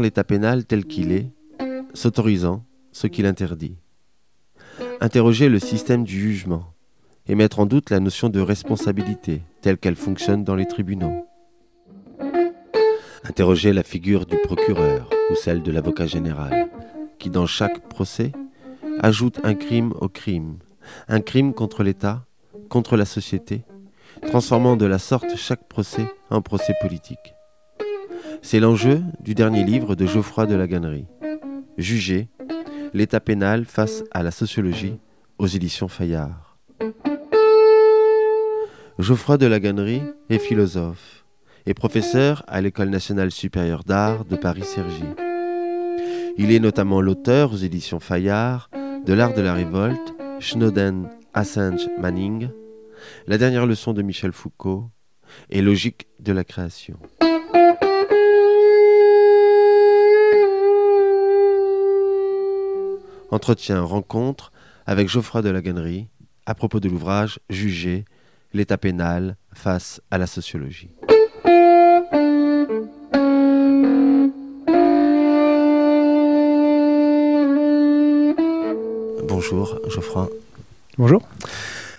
l'état pénal tel qu'il est, s'autorisant ce qu'il interdit. Interroger le système du jugement et mettre en doute la notion de responsabilité telle qu'elle fonctionne dans les tribunaux. Interroger la figure du procureur ou celle de l'avocat général, qui dans chaque procès ajoute un crime au crime, un crime contre l'État, contre la société, transformant de la sorte chaque procès en procès politique. C'est l'enjeu du dernier livre de Geoffroy de la Gannerie, Juger l'état pénal face à la sociologie aux éditions Fayard. Geoffroy de la Gannerie est philosophe et professeur à l'École nationale supérieure d'art de Paris-Cergy. Il est notamment l'auteur aux éditions Fayard de L'art de la révolte, Schnoden, Assange, Manning, La dernière leçon de Michel Foucault et Logique de la création. Entretien, rencontre avec Geoffroy de la Gannerie à propos de l'ouvrage Juger l'état pénal face à la sociologie. Bonjour Geoffroy. Bonjour.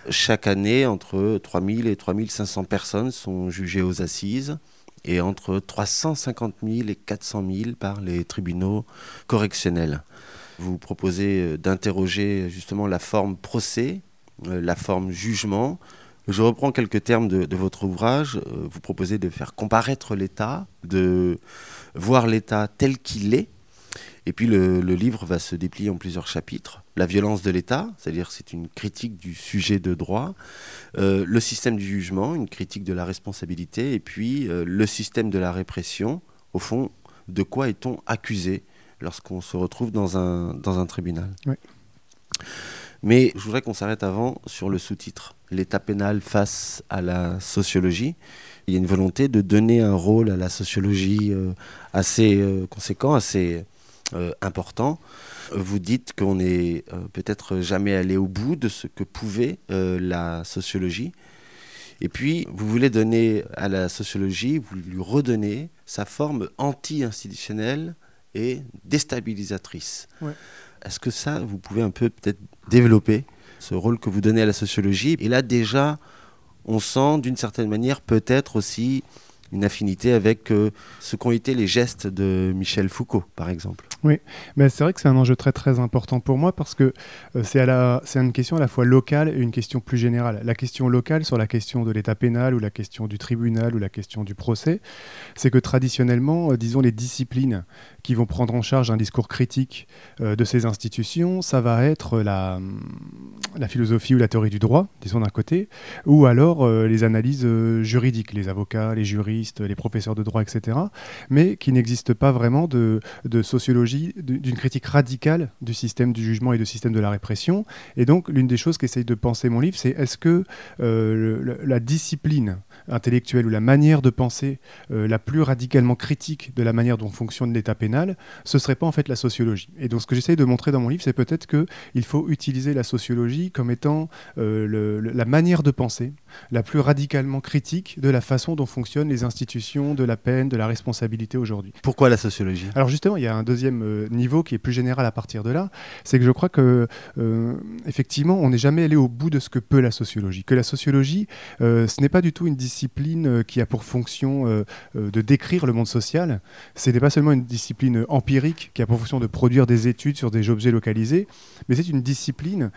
Chaque année, entre 3000 et 3500 personnes sont jugées aux assises et entre 350 000 et 400 000 par les tribunaux correctionnels. Vous proposez euh, d'interroger justement la forme procès, euh, la forme jugement. Je reprends quelques termes de, votre ouvrage. Euh, vous proposez de faire comparaître l'État, de voir l'État tel qu'il est. Et puis le, livre va se déplier en plusieurs chapitres. La violence de l'État, c'est-à-dire c'est une critique du sujet de droit. le système du jugement, une critique de la responsabilité. Et puis le système de la répression. Au fond, de quoi est-on accusé? Lorsqu'on se retrouve dans un, dans un tribunal. Mais je voudrais qu'on s'arrête avant sur le sous-titre, l'état pénal face à la sociologie. Il y a une volonté de donner un rôle à la sociologie euh, assez euh, conséquent, assez euh, important. Vous dites qu'on n'est peut-être jamais allé au bout de ce que pouvait la sociologie. Et puis, vous voulez donner à la sociologie, vous lui redonnez sa forme anti-institutionnelle, et déstabilisatrice. Est-ce que ça, vous pouvez un peu peut-être développer ce rôle que vous donnez à la sociologie? Et là déjà, on sent d'une certaine manière peut-être aussi une affinité avec euh, ce qu'ont été les gestes de Michel Foucault, par exemple. Oui, mais c'est vrai que c'est un enjeu très très important pour moi parce que euh, c'est une question à la fois locale et une question plus générale. La question locale sur la question de l'état pénal ou la question du tribunal ou la question du procès, c'est que traditionnellement, euh, disons, les disciplines qui vont prendre en charge un discours critique euh, de ces institutions, ça va être la, philosophie ou la théorie du droit, disons d'un côté, ou alors les analyses juridiques, les avocats, les juristes, les professeurs de droit, etc., mais qui n'existe pas vraiment de, sociologie d'une critique radicale du système du jugement et du système de la répression. Et donc, l'une des choses qu'essaye de penser mon livre, c'est est-ce que euh, la discipline intellectuelle ou la manière de penser euh, la plus radicalement critique de la manière dont fonctionne l'état pénal, ce serait pas en fait la sociologie. Et donc, ce que j'essaye de montrer dans mon livre, c'est peut-être qu'il faut utiliser la sociologie comme étant euh, la manière de penser la plus radicalement critique de la façon dont fonctionnent les institutions de la peine, de la responsabilité aujourd'hui. Pourquoi la sociologie? Alors justement, il y a un deuxième euh, niveau qui est plus général à partir de là, c'est que je crois que euh, effectivement, on n'est jamais allé au bout de ce que peut la sociologie. Que la sociologie, ce n'est pas du tout une discipline qui a pour fonction de décrire le monde social. Ce n'est pas seulement une discipline empirique qui a pour fonction de produire des études sur des objets localisés, mais c'est une discipline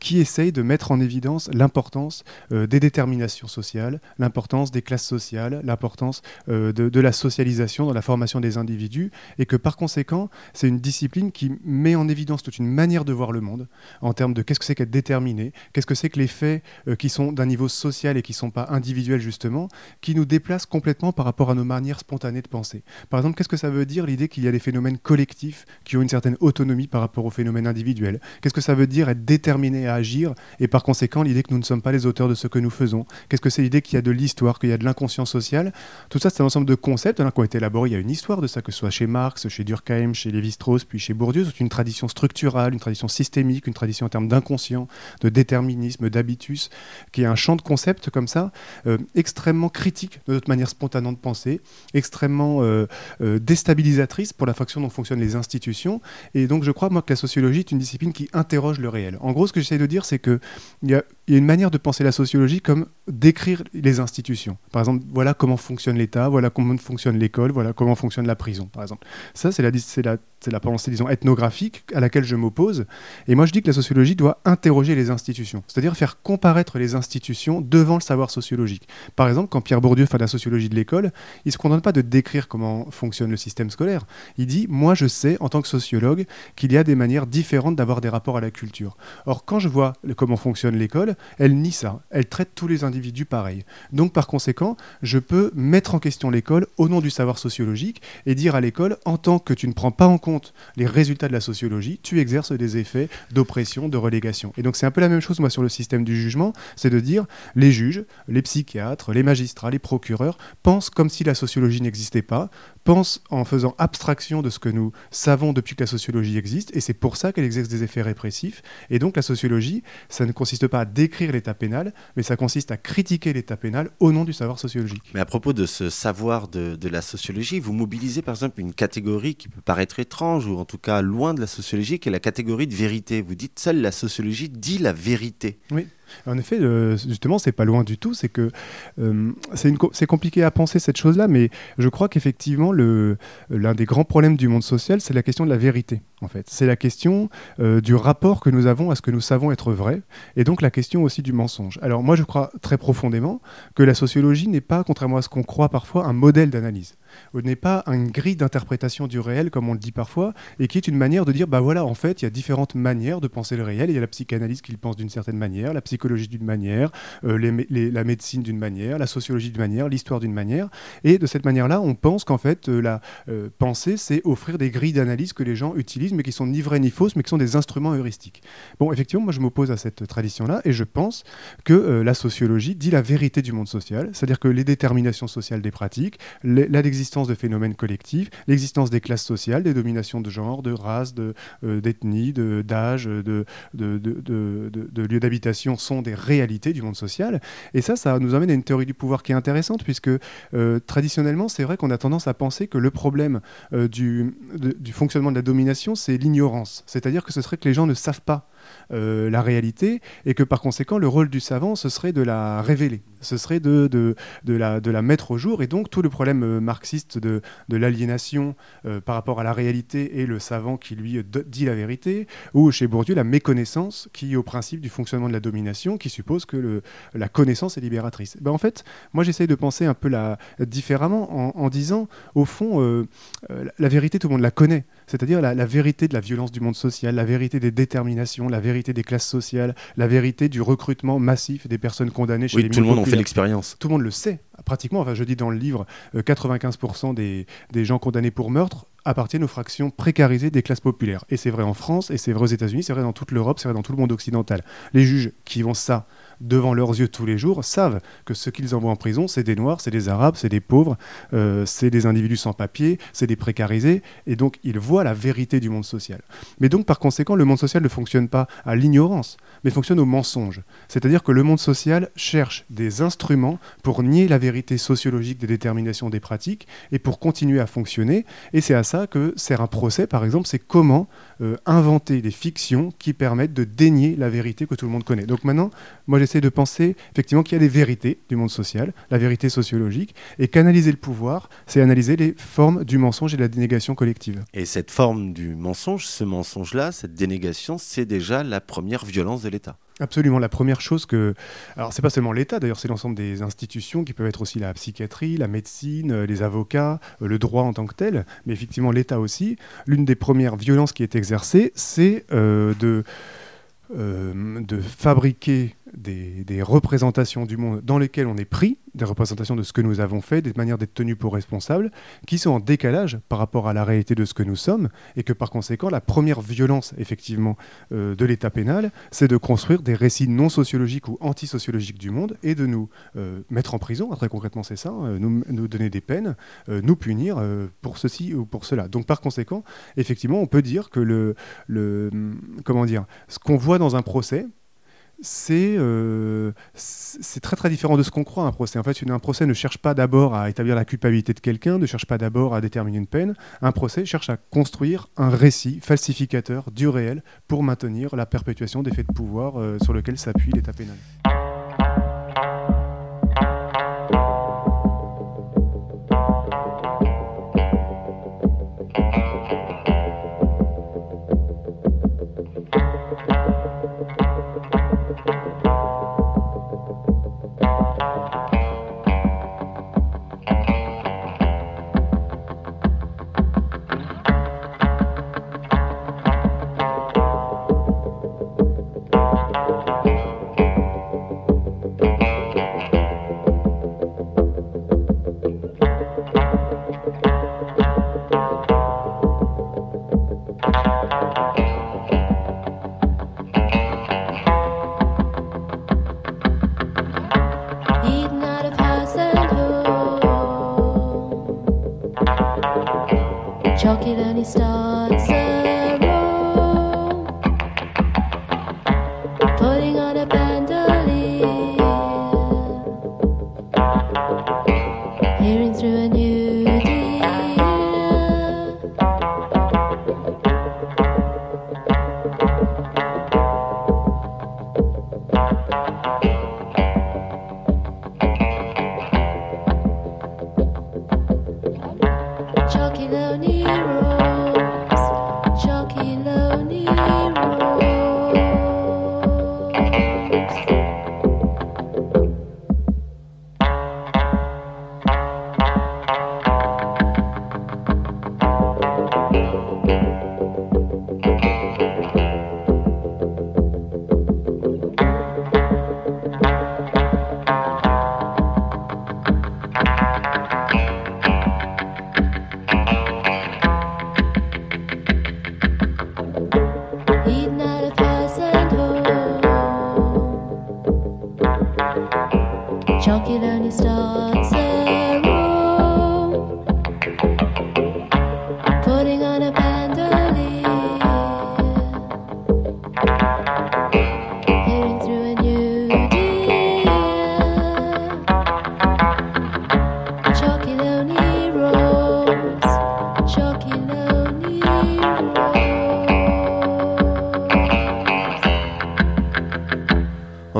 qui essaye de mettre en évidence l'importance des détermination sociale, l'importance des classes sociales, l'importance euh, de, la socialisation dans la formation des individus, et que par conséquent, c'est une discipline qui met en évidence toute une manière de voir le monde, en termes de qu'est-ce que c'est qu'être déterminé, qu'est-ce que c'est que les faits euh, qui sont d'un niveau social et qui ne sont pas individuels justement, qui nous déplacent complètement par rapport à nos manières spontanées de penser. Par exemple, qu'est-ce que ça veut dire l'idée qu'il y a des phénomènes collectifs qui ont une certaine autonomie par rapport aux phénomènes individuels? Qu'est-ce que ça veut dire être déterminé à agir, et par conséquent l'idée que nous ne sommes pas les auteurs de ce que nous faisons? Qu'est-ce que c'est l'idée qu'il y a de l'histoire, qu'il y a de l'inconscient social? Tout ça, c'est un ensemble de concepts hein, qui ont été élaborés. Il y a une histoire de ça, que ce soit chez Marx, chez Durkheim, chez Lévi-Strauss, puis chez Bourdieu, c'est une tradition structurale, une tradition systémique, une tradition en termes d'inconscient, de déterminisme, d'habitus, qui est un champ de concepts comme ça, euh, extrêmement critique de notre manière spontanée de penser, extrêmement euh, euh, déstabilisatrice pour la façon dont fonctionnent les institutions. Et donc je crois, moi, que la sociologie est une discipline qui interroge le réel. En gros, ce que j'essaie de dire, c'est qu'il y a, une manière de penser la sociologie comme décrire les institutions. Par exemple, voilà comment fonctionne l'État, voilà comment fonctionne l'école, voilà comment fonctionne la prison, par exemple. Ça, c'est la, la pensée, disons, ethnographique à laquelle je m'oppose. Et moi, je dis que la sociologie doit interroger les institutions, c'est-à-dire faire comparaître les institutions devant le savoir sociologique. Par exemple, quand Pierre Bourdieu fait la sociologie de l'école, il ne se contente pas de décrire comment fonctionne le système scolaire. Il dit, moi, je sais, en tant que sociologue, qu'il y a des manières différentes d'avoir des rapports à la culture. Or, quand je vois comment fonctionne l'école, elle nie ça. Elle traite tous les individus pareil. Donc, par conséquent, je peux mettre en question l'école au nom du savoir sociologique et dire à l'école, en tant que tu ne prends pas en compte les résultats de la sociologie, tu exerces des effets d'oppression, de relégation. Et donc c'est un peu la même chose moi sur le système du jugement, c'est de dire les juges, les psychiatres, les magistrats, les procureurs pensent comme si la sociologie n'existait pas, pensent en faisant abstraction de ce que nous savons depuis que la sociologie existe, et c'est pour ça qu'elle exerce des effets répressifs. Et donc la sociologie, ça ne consiste pas à décrire l'état pénal, mais ça consiste à critiquer l'état pénal au nom du savoir sociologique. Mais à propos de ce savoir de, la sociologie, vous mobilisez par exemple une catégorie qui peut paraître étrange, ou en tout cas loin de la sociologie, qui est la catégorie de vérité. Vous dites seule la sociologie dit la vérité. Oui. En effet, euh, justement, c'est pas loin du tout. C'est que euh, c'est compliqué à penser cette chose-là, mais je crois qu'effectivement, l'un des grands problèmes du monde social, c'est la question de la vérité. En fait, c'est la question euh, du rapport que nous avons à ce que nous savons être vrai, et donc la question aussi du mensonge. Alors moi, je crois très profondément que la sociologie n'est pas, contrairement à ce qu'on croit parfois, un modèle d'analyse n'est pas une grille d'interprétation du réel, comme on le dit parfois, et qui est une manière de dire, bah voilà, en fait, il y a différentes manières de penser le réel. Il y a la psychanalyse qui le pense d'une certaine manière, la psychologie d'une manière, euh, la médecine d'une manière, la sociologie d'une manière, l'histoire d'une manière. Et de cette manière-là, on pense qu'en fait, euh, la euh, pensée, c'est offrir des grilles d'analyse que les gens utilisent, mais qui sont ni vraies ni fausses, mais qui sont des instruments heuristiques. Bon, effectivement, moi, je m'oppose à cette tradition-là, et je pense que la sociologie dit la vérité du monde social, c'est-à-dire que les déterminations sociales des pratiques, l'existence de phénomènes collectifs, l'existence des classes sociales, des dominations de genre, de race, d'ethnie, de, d'âge, de, de, de, lieux d'habitation sont des réalités du monde social. Et ça, ça nous amène à une théorie du pouvoir qui est intéressante, puisque euh, traditionnellement, c'est vrai qu'on a tendance à penser que le problème euh, du, du fonctionnement de la domination, c'est l'ignorance. C'est-à-dire que ce serait que les gens ne savent pas euh, la réalité et que par conséquent le rôle du savant ce serait de la révéler, ce serait de, de, la, de la mettre au jour et donc tout le problème euh, marxiste de, l'aliénation euh, par rapport à la réalité et le savant qui lui dit la vérité ou chez Bourdieu la méconnaissance qui est au principe du fonctionnement de la domination qui suppose que le, la connaissance est libératrice. Ben, en fait moi j'essaye de penser un peu la, différemment en, en disant au fond la vérité tout le monde la connaît c'est-à-dire la, la, vérité de la violence du monde social, la vérité des déterminations, la vérité des classes sociales, la vérité du recrutement massif des personnes condamnées chez oui, les tout le monde en fait l'expérience. Tout le monde le sait, pratiquement. Enfin, je dis dans le livre, 95% euh, des, des gens condamnés pour meurtre appartiennent aux fractions précarisées des classes populaires. Et c'est vrai en France, et c'est vrai aux États-Unis, c'est vrai dans toute l'Europe, c'est vrai dans tout le monde occidental. Les juges qui vont ça devant leurs yeux tous les jours savent que ce qu'ils envoient en prison, c'est des Noirs, c'est des Arabes, c'est des pauvres, euh, c'est des individus sans papier, c'est des précarisés, et donc ils voient la vérité du monde social. Mais donc par conséquent, le monde social ne fonctionne pas à l'ignorance, mais fonctionne au mensonge. C'est-à-dire que le monde social cherche des instruments pour nier la vérité sociologique des déterminations des pratiques et pour continuer à fonctionner, et c'est à ça que sert un procès, par exemple, c'est comment euh, inventer des fictions qui permettent de dénier la vérité que tout le monde connaît. Donc maintenant, moi j'essaie de penser effectivement qu'il y a des vérités du monde social, la vérité sociologique, et qu'analyser le pouvoir, c'est analyser les formes du mensonge et de la dénégation collective. Et cette forme du mensonge, ce mensonge-là, cette dénégation, c'est déjà la première violence de l'État. Absolument. La première chose que. Alors, c'est pas seulement l'État, d'ailleurs, c'est l'ensemble des institutions qui peuvent être aussi la psychiatrie, la médecine, euh, les avocats, euh, le droit en tant que tel, mais effectivement l'État aussi. L'une des premières violences qui est exercée, c'est euh, de. de fabriquer des, représentations du monde dans lesquelles on est pris, des représentations de ce que nous avons fait, des manières d'être tenus pour responsables, qui sont en décalage par rapport à la réalité de ce que nous sommes, et que par conséquent, la première violence, effectivement, euh, de l'État pénal, c'est de construire des récits non sociologiques ou antisociologiques du monde, et de nous euh, mettre en prison, très concrètement c'est ça, hein, nous, donner des peines, nous punir pour ceci ou pour cela. Donc par conséquent, effectivement, on peut dire que le comment dire, ce qu'on voit dans un procès, euh, c'est très très différent de ce qu'on croit un procès. En fait, un procès ne cherche pas d'abord à établir la culpabilité de quelqu'un, ne cherche pas d'abord à déterminer une peine. Un procès cherche à construire un récit falsificateur du réel pour maintenir la perpétuation des faits de pouvoir euh, sur lequel s'appuie l'État pénal.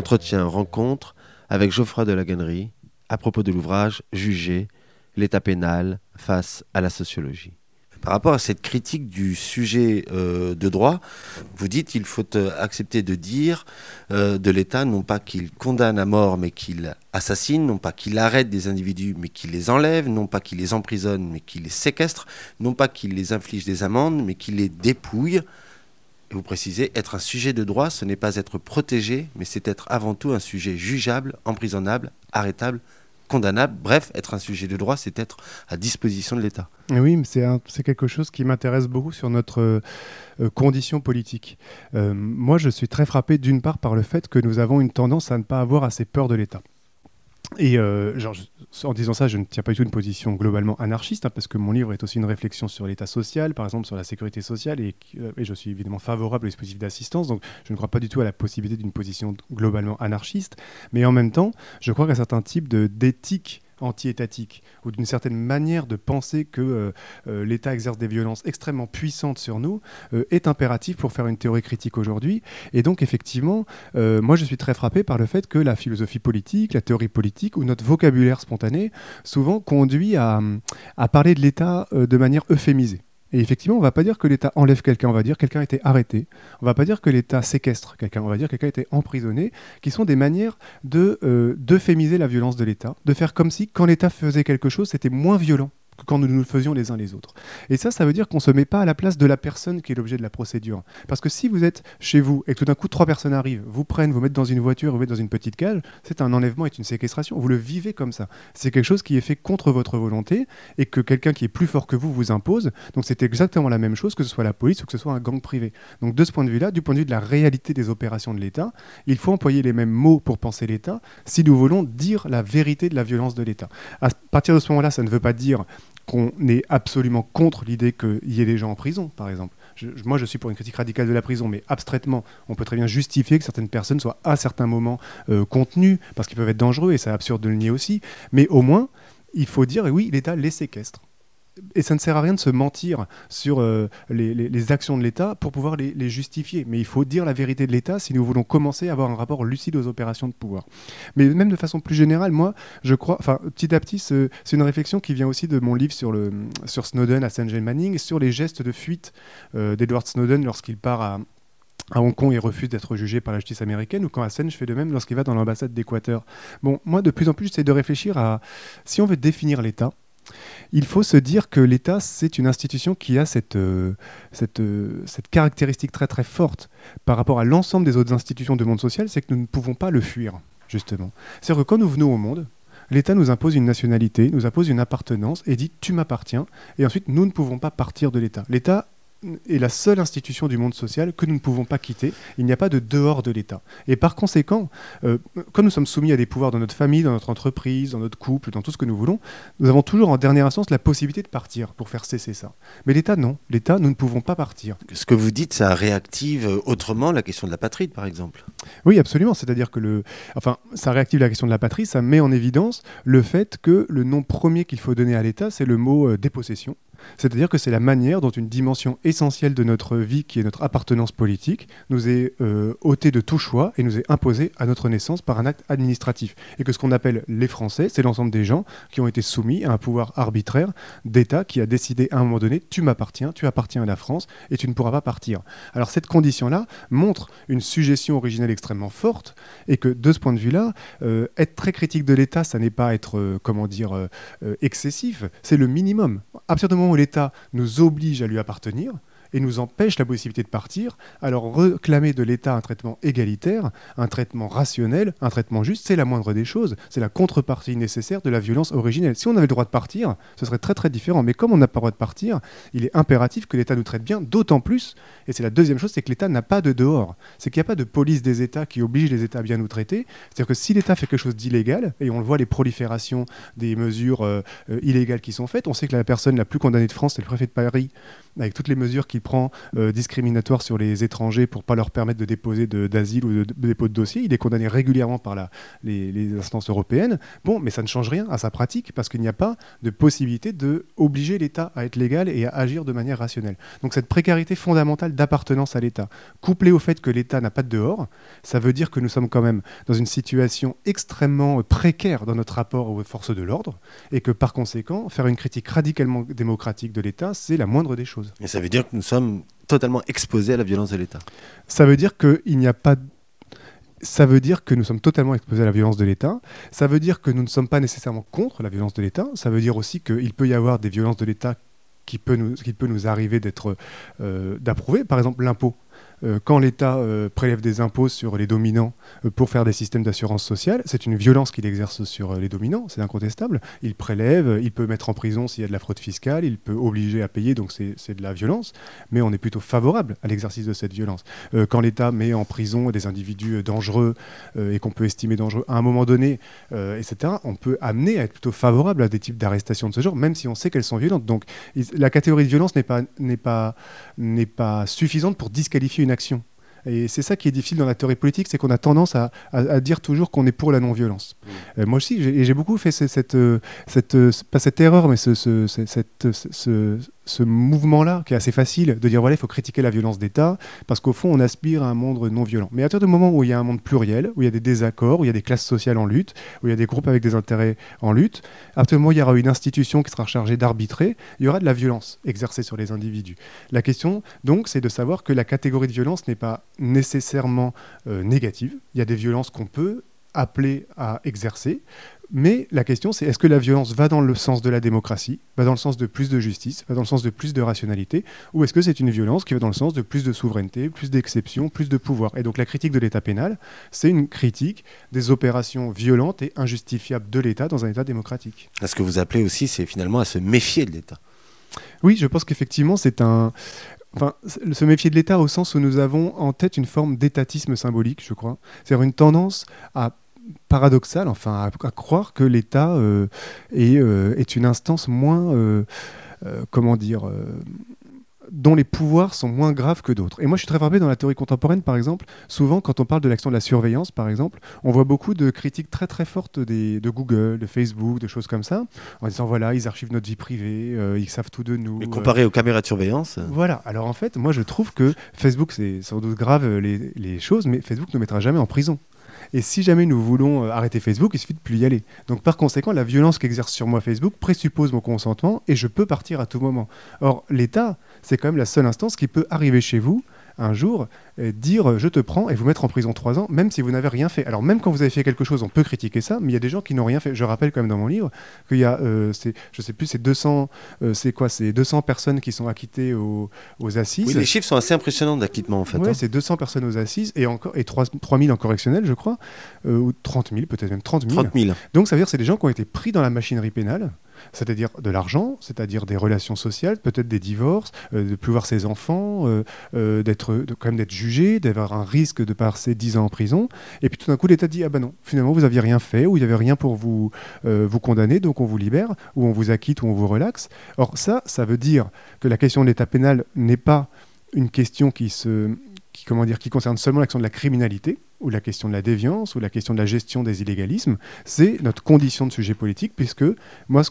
Entretien rencontre avec Geoffroy de la Gannerie à propos de l'ouvrage Juger l'état pénal face à la sociologie. Par rapport à cette critique du sujet euh, de droit, vous dites qu'il faut euh, accepter de dire euh, de l'État non pas qu'il condamne à mort mais qu'il assassine, non pas qu'il arrête des individus mais qu'il les enlève, non pas qu'il les emprisonne mais qu'il les séquestre, non pas qu'il les inflige des amendes mais qu'il les dépouille vous précisez, être un sujet de droit, ce n'est pas être protégé, mais c'est être avant tout un sujet jugeable, emprisonnable, arrêtable, condamnable. Bref, être un sujet de droit, c'est être à disposition de l'État. Oui, c'est quelque chose qui m'intéresse beaucoup sur notre euh, condition politique. Euh, moi, je suis très frappé d'une part par le fait que nous avons une tendance à ne pas avoir assez peur de l'État. Et euh, en disant ça, je ne tiens pas du tout une position globalement anarchiste, hein, parce que mon livre est aussi une réflexion sur l'État social, par exemple sur la sécurité sociale, et, euh, je suis évidemment favorable au dispositif d'assistance, donc je ne crois pas du tout à la possibilité d'une position globalement anarchiste, mais en même temps, je crois qu'un certain type d'éthique anti-étatique ou d'une certaine manière de penser que euh, euh, l'État exerce des violences extrêmement puissantes sur nous euh, est impératif pour faire une théorie critique aujourd'hui. Et donc effectivement, moi je suis très frappé par le fait que la philosophie politique, la théorie politique ou notre vocabulaire spontané souvent conduit à parler de l'État de manière euphémisée. Et effectivement, on ne va pas dire que l'État enlève quelqu'un, on va dire quelqu'un a été arrêté. On ne va pas dire que l'État séquestre quelqu'un, on va dire quelqu'un a été emprisonné, qui sont des manières de euh, d'euphémiser la violence de l'État, de faire comme si quand l'État faisait quelque chose, c'était moins violent que quand nous nous faisions les uns les autres. Et ça, ça veut dire qu'on ne se met pas à la place de la personne qui est l'objet de la procédure. Parce que si vous êtes chez vous et que tout d'un coup trois personnes arrivent, vous prennent, vous mettent dans une voiture, vous mettent dans une petite cage, c'est un enlèvement et une séquestration. Vous le vivez comme ça. C'est quelque chose qui est fait contre votre volonté et que quelqu'un qui est plus fort que vous vous impose. Donc c'est exactement la même chose que ce soit la police ou que ce soit un gang privé. Donc de ce point de vue-là, du point de vue de la réalité des opérations de l'État, il faut employer les mêmes mots pour penser l'État si nous voulons dire la vérité de la violence de l'État. À partir de ce moment-là, ça ne veut pas dire qu'on est absolument contre l'idée qu'il y ait des gens en prison, par exemple. moi, je suis pour une critique radicale de la prison, mais abstraitement, on peut très bien justifier que certaines personnes soient à certains moments euh, contenues, parce qu'ils peuvent être dangereux, et c'est absurde de le nier aussi. Mais au moins, il faut dire, oui, l'État les séquestre et ça ne sert à rien de se mentir sur euh, les, actions de l'État pour pouvoir les, justifier. Mais il faut dire la vérité de l'État si nous voulons commencer à avoir un rapport lucide aux opérations de pouvoir. Mais même de façon plus générale, moi, je crois, enfin, petit à petit, c'est une réflexion qui vient aussi de mon livre sur, le, sur Snowden à Saint James Manning, sur les gestes de fuite euh, d'Edward Snowden lorsqu'il part à, à Hong Kong et refuse d'être jugé par la justice américaine, ou quand Assange fait de même lorsqu'il va dans l'ambassade d'Équateur. Bon, moi, de plus en plus, j'essaie de réfléchir à si on veut définir l'État, il faut se dire que l'État, c'est une institution qui a cette, euh, euh, cette, caractéristique très très forte par rapport à l'ensemble des autres institutions du monde social, c'est que nous ne pouvons pas le fuir, justement. C'est-à-dire que quand nous venons au monde, l'État nous impose une nationalité, nous impose une appartenance et dit tu m'appartiens, et ensuite nous ne pouvons pas partir de l'État. L'État est la seule institution du monde social que nous ne pouvons pas quitter. Il n'y a pas de dehors de l'État. Et par conséquent, euh, comme nous sommes soumis à des pouvoirs dans notre famille, dans notre entreprise, dans notre couple, dans tout ce que nous voulons, nous avons toujours en dernière instance la possibilité de partir pour faire cesser ça. Mais l'État, non. L'État, nous ne pouvons pas partir. Ce que vous dites, ça réactive autrement la question de la patrie, par exemple. Oui, absolument. C'est-à-dire que le, enfin, ça réactive la question de la patrie, ça met en évidence le fait que le nom premier qu'il faut donner à l'État, c'est le mot euh, dépossession. C'est-à-dire que c'est la manière dont une dimension essentielle de notre vie, qui est notre appartenance politique, nous est euh, ôtée de tout choix et nous est imposée à notre naissance par un acte administratif. Et que ce qu'on appelle les Français, c'est l'ensemble des gens qui ont été soumis à un pouvoir arbitraire d'État qui a décidé à un moment donné, tu m'appartiens, tu appartiens à la France et tu ne pourras pas partir. Alors cette condition-là montre une suggestion originelle extrêmement forte et que de ce point de vue-là, euh, être très critique de l'État, ça n'est pas être, euh, comment dire, excessif, c'est le minimum. Où l'État nous oblige à lui appartenir, et nous empêche la possibilité de partir, alors réclamer de l'État un traitement égalitaire, un traitement rationnel, un traitement juste, c'est la moindre des choses. C'est la contrepartie nécessaire de la violence originelle. Si on avait le droit de partir, ce serait très très différent. Mais comme on n'a pas le droit de partir, il est impératif que l'État nous traite bien, d'autant plus, et c'est la deuxième chose, c'est que l'État n'a pas de dehors. C'est qu'il n'y a pas de police des États qui oblige les États à bien nous traiter. C'est-à-dire que si l'État fait quelque chose d'illégal, et on le voit les proliférations des mesures euh, euh, illégales qui sont faites, on sait que la personne la plus condamnée de France, c'est le préfet de Paris avec toutes les mesures qu'il prend euh, discriminatoires sur les étrangers pour ne pas leur permettre de déposer d'asile ou de, dépôt de dossier. Il est condamné régulièrement par les, instances européennes. Bon, mais ça ne change rien à sa pratique parce qu'il n'y a pas de possibilité de obliger l'État à être légal et à agir de manière rationnelle. Donc cette précarité fondamentale d'appartenance à l'État, couplée au fait que l'État n'a pas de dehors, ça veut dire que nous sommes quand même dans une situation extrêmement précaire dans notre rapport aux forces de l'ordre et que par conséquent, faire une critique radicalement démocratique de l'État, c'est la moindre des choses. Ça veut dire que nous sommes totalement exposés à la violence de l'État. Ça veut dire qu'il n'y a pas ça veut dire que nous sommes totalement exposés à la violence de l'État. Ça veut dire que nous ne sommes pas nécessairement contre la violence de l'État. Ça veut dire aussi qu'il peut y avoir des violences de l'État qui peut nous, qui peut nous arriver d'être euh, d'approuver. Par exemple, l'impôt. Euh, quand l'État euh, prélève des impôts sur les dominants euh, pour faire des systèmes d'assurance sociale, c'est une violence qu'il exerce sur les dominants, c'est incontestable. Il prélève, il peut mettre en prison s'il y a de la fraude fiscale, il peut obliger à payer, donc c'est de la violence, mais on est plutôt favorable à l'exercice de cette violence. quand l'État met en prison des individus dangereux et qu'on peut estimer dangereux à un moment donné, etc., on peut amener à être plutôt favorable à des types d'arrestations de ce genre, même si on sait qu'elles sont violentes. Donc la catégorie de violence n'est pas, suffisante pour disqualifier une action. Et c'est ça qui est difficile dans la théorie politique, c'est qu'on a tendance à, dire toujours qu'on est pour la non-violence. Mmh. Euh, moi aussi, j'ai beaucoup fait cette, cette, euh, cette, euh, pas cette erreur, mais ce, cette, ce, ce mouvement-là, qui est assez facile, de dire voilà, il faut critiquer la violence d'État, parce qu'au fond, on aspire à un monde non violent. Mais à partir du moment où il y a un monde pluriel, où il y a des désaccords, où il y a des classes sociales en lutte, où il y a des groupes avec des intérêts en lutte, à partir du moment où il y aura une institution qui sera chargée d'arbitrer, il y aura de la violence exercée sur les individus. La question, donc, c'est de savoir que la catégorie de violence n'est pas nécessairement euh, négative. Il y a des violences qu'on peut appeler à exercer, Mais la question, c'est est-ce que la violence va dans le sens de la démocratie, va dans le sens de plus de justice, va dans le sens de plus de rationalité, ou est-ce que c'est une violence qui va dans le sens de plus de souveraineté, plus d'exception, plus de pouvoir? Et donc la critique de l'État pénal, c'est une critique des opérations violentes et injustifiables de l'État dans un État démocratique. Ce que vous appelez aussi, c'est finalement à se méfier de l'État. Oui, je pense qu'effectivement, c'est un. Enfin, se méfier de l'État au sens où nous avons en tête une forme d'étatisme symbolique, je crois. C'est-à-dire une tendance à paradoxal, enfin, à, croire que l'État euh, euh, est, une instance moins, euh, comment dire, dont les pouvoirs sont moins graves que d'autres. Et moi, je suis très frappé dans la théorie contemporaine, par exemple. Souvent, quand on parle de l'action de la surveillance, par exemple, on voit beaucoup de critiques très très fortes des, de Google, de Facebook, de choses comme ça, en disant voilà, ils archivent notre vie privée, ils savent tout de nous. Mais comparé aux caméras de surveillance. Voilà. Alors en fait, moi, je trouve que Facebook, c'est sans doute grave les, les choses, mais Facebook ne mettra jamais en prison. Et si jamais nous voulons euh, arrêter Facebook, il suffit de plus y aller. Donc par conséquent, la violence qu'exerce sur moi Facebook présuppose mon consentement et je peux partir à tout moment. Or, l'État, c'est quand même la seule instance qui peut arriver chez vous un jour dire euh, je te prends et vous mettre en prison trois ans, même si vous n'avez rien fait. Alors même quand vous avez fait quelque chose, on peut critiquer ça, mais il y a des gens qui n'ont rien fait. Je rappelle quand même dans mon livre qu'il y a, euh, je sais plus, c'est 200, euh, c'est quoi, c'est 200 personnes qui sont acquittées aux, assises. Oui, les chiffres sont assez impressionnants d'acquittement en fait. Oui, hein. c'est 200 personnes aux assises et encore et 3, 3000 en correctionnel, je crois, ou 30 000 peut-être même 30 000. 30 000. Donc ça veut dire que c'est des gens qui ont été pris dans la machinerie pénale c'est-à-dire de l'argent, c'est-à-dire des relations sociales, peut-être des divorces, de de plus voir ses enfants, d'être quand même d'être jugé, d'avoir un risque de passer 10 ans en prison. Et puis tout d'un coup, l'État dit Ah ben non, finalement, vous n'aviez rien fait, ou il n'y avait rien pour vous, euh, vous condamner, donc on vous libère, ou on vous acquitte, ou on vous relaxe. Or, ça, ça veut dire que la question de l'État pénal n'est pas une question qui se comment dire, qui concerne seulement l'action de la criminalité, ou la question de la déviance, ou la question de la gestion des illégalismes, c'est notre condition de sujet politique, puisque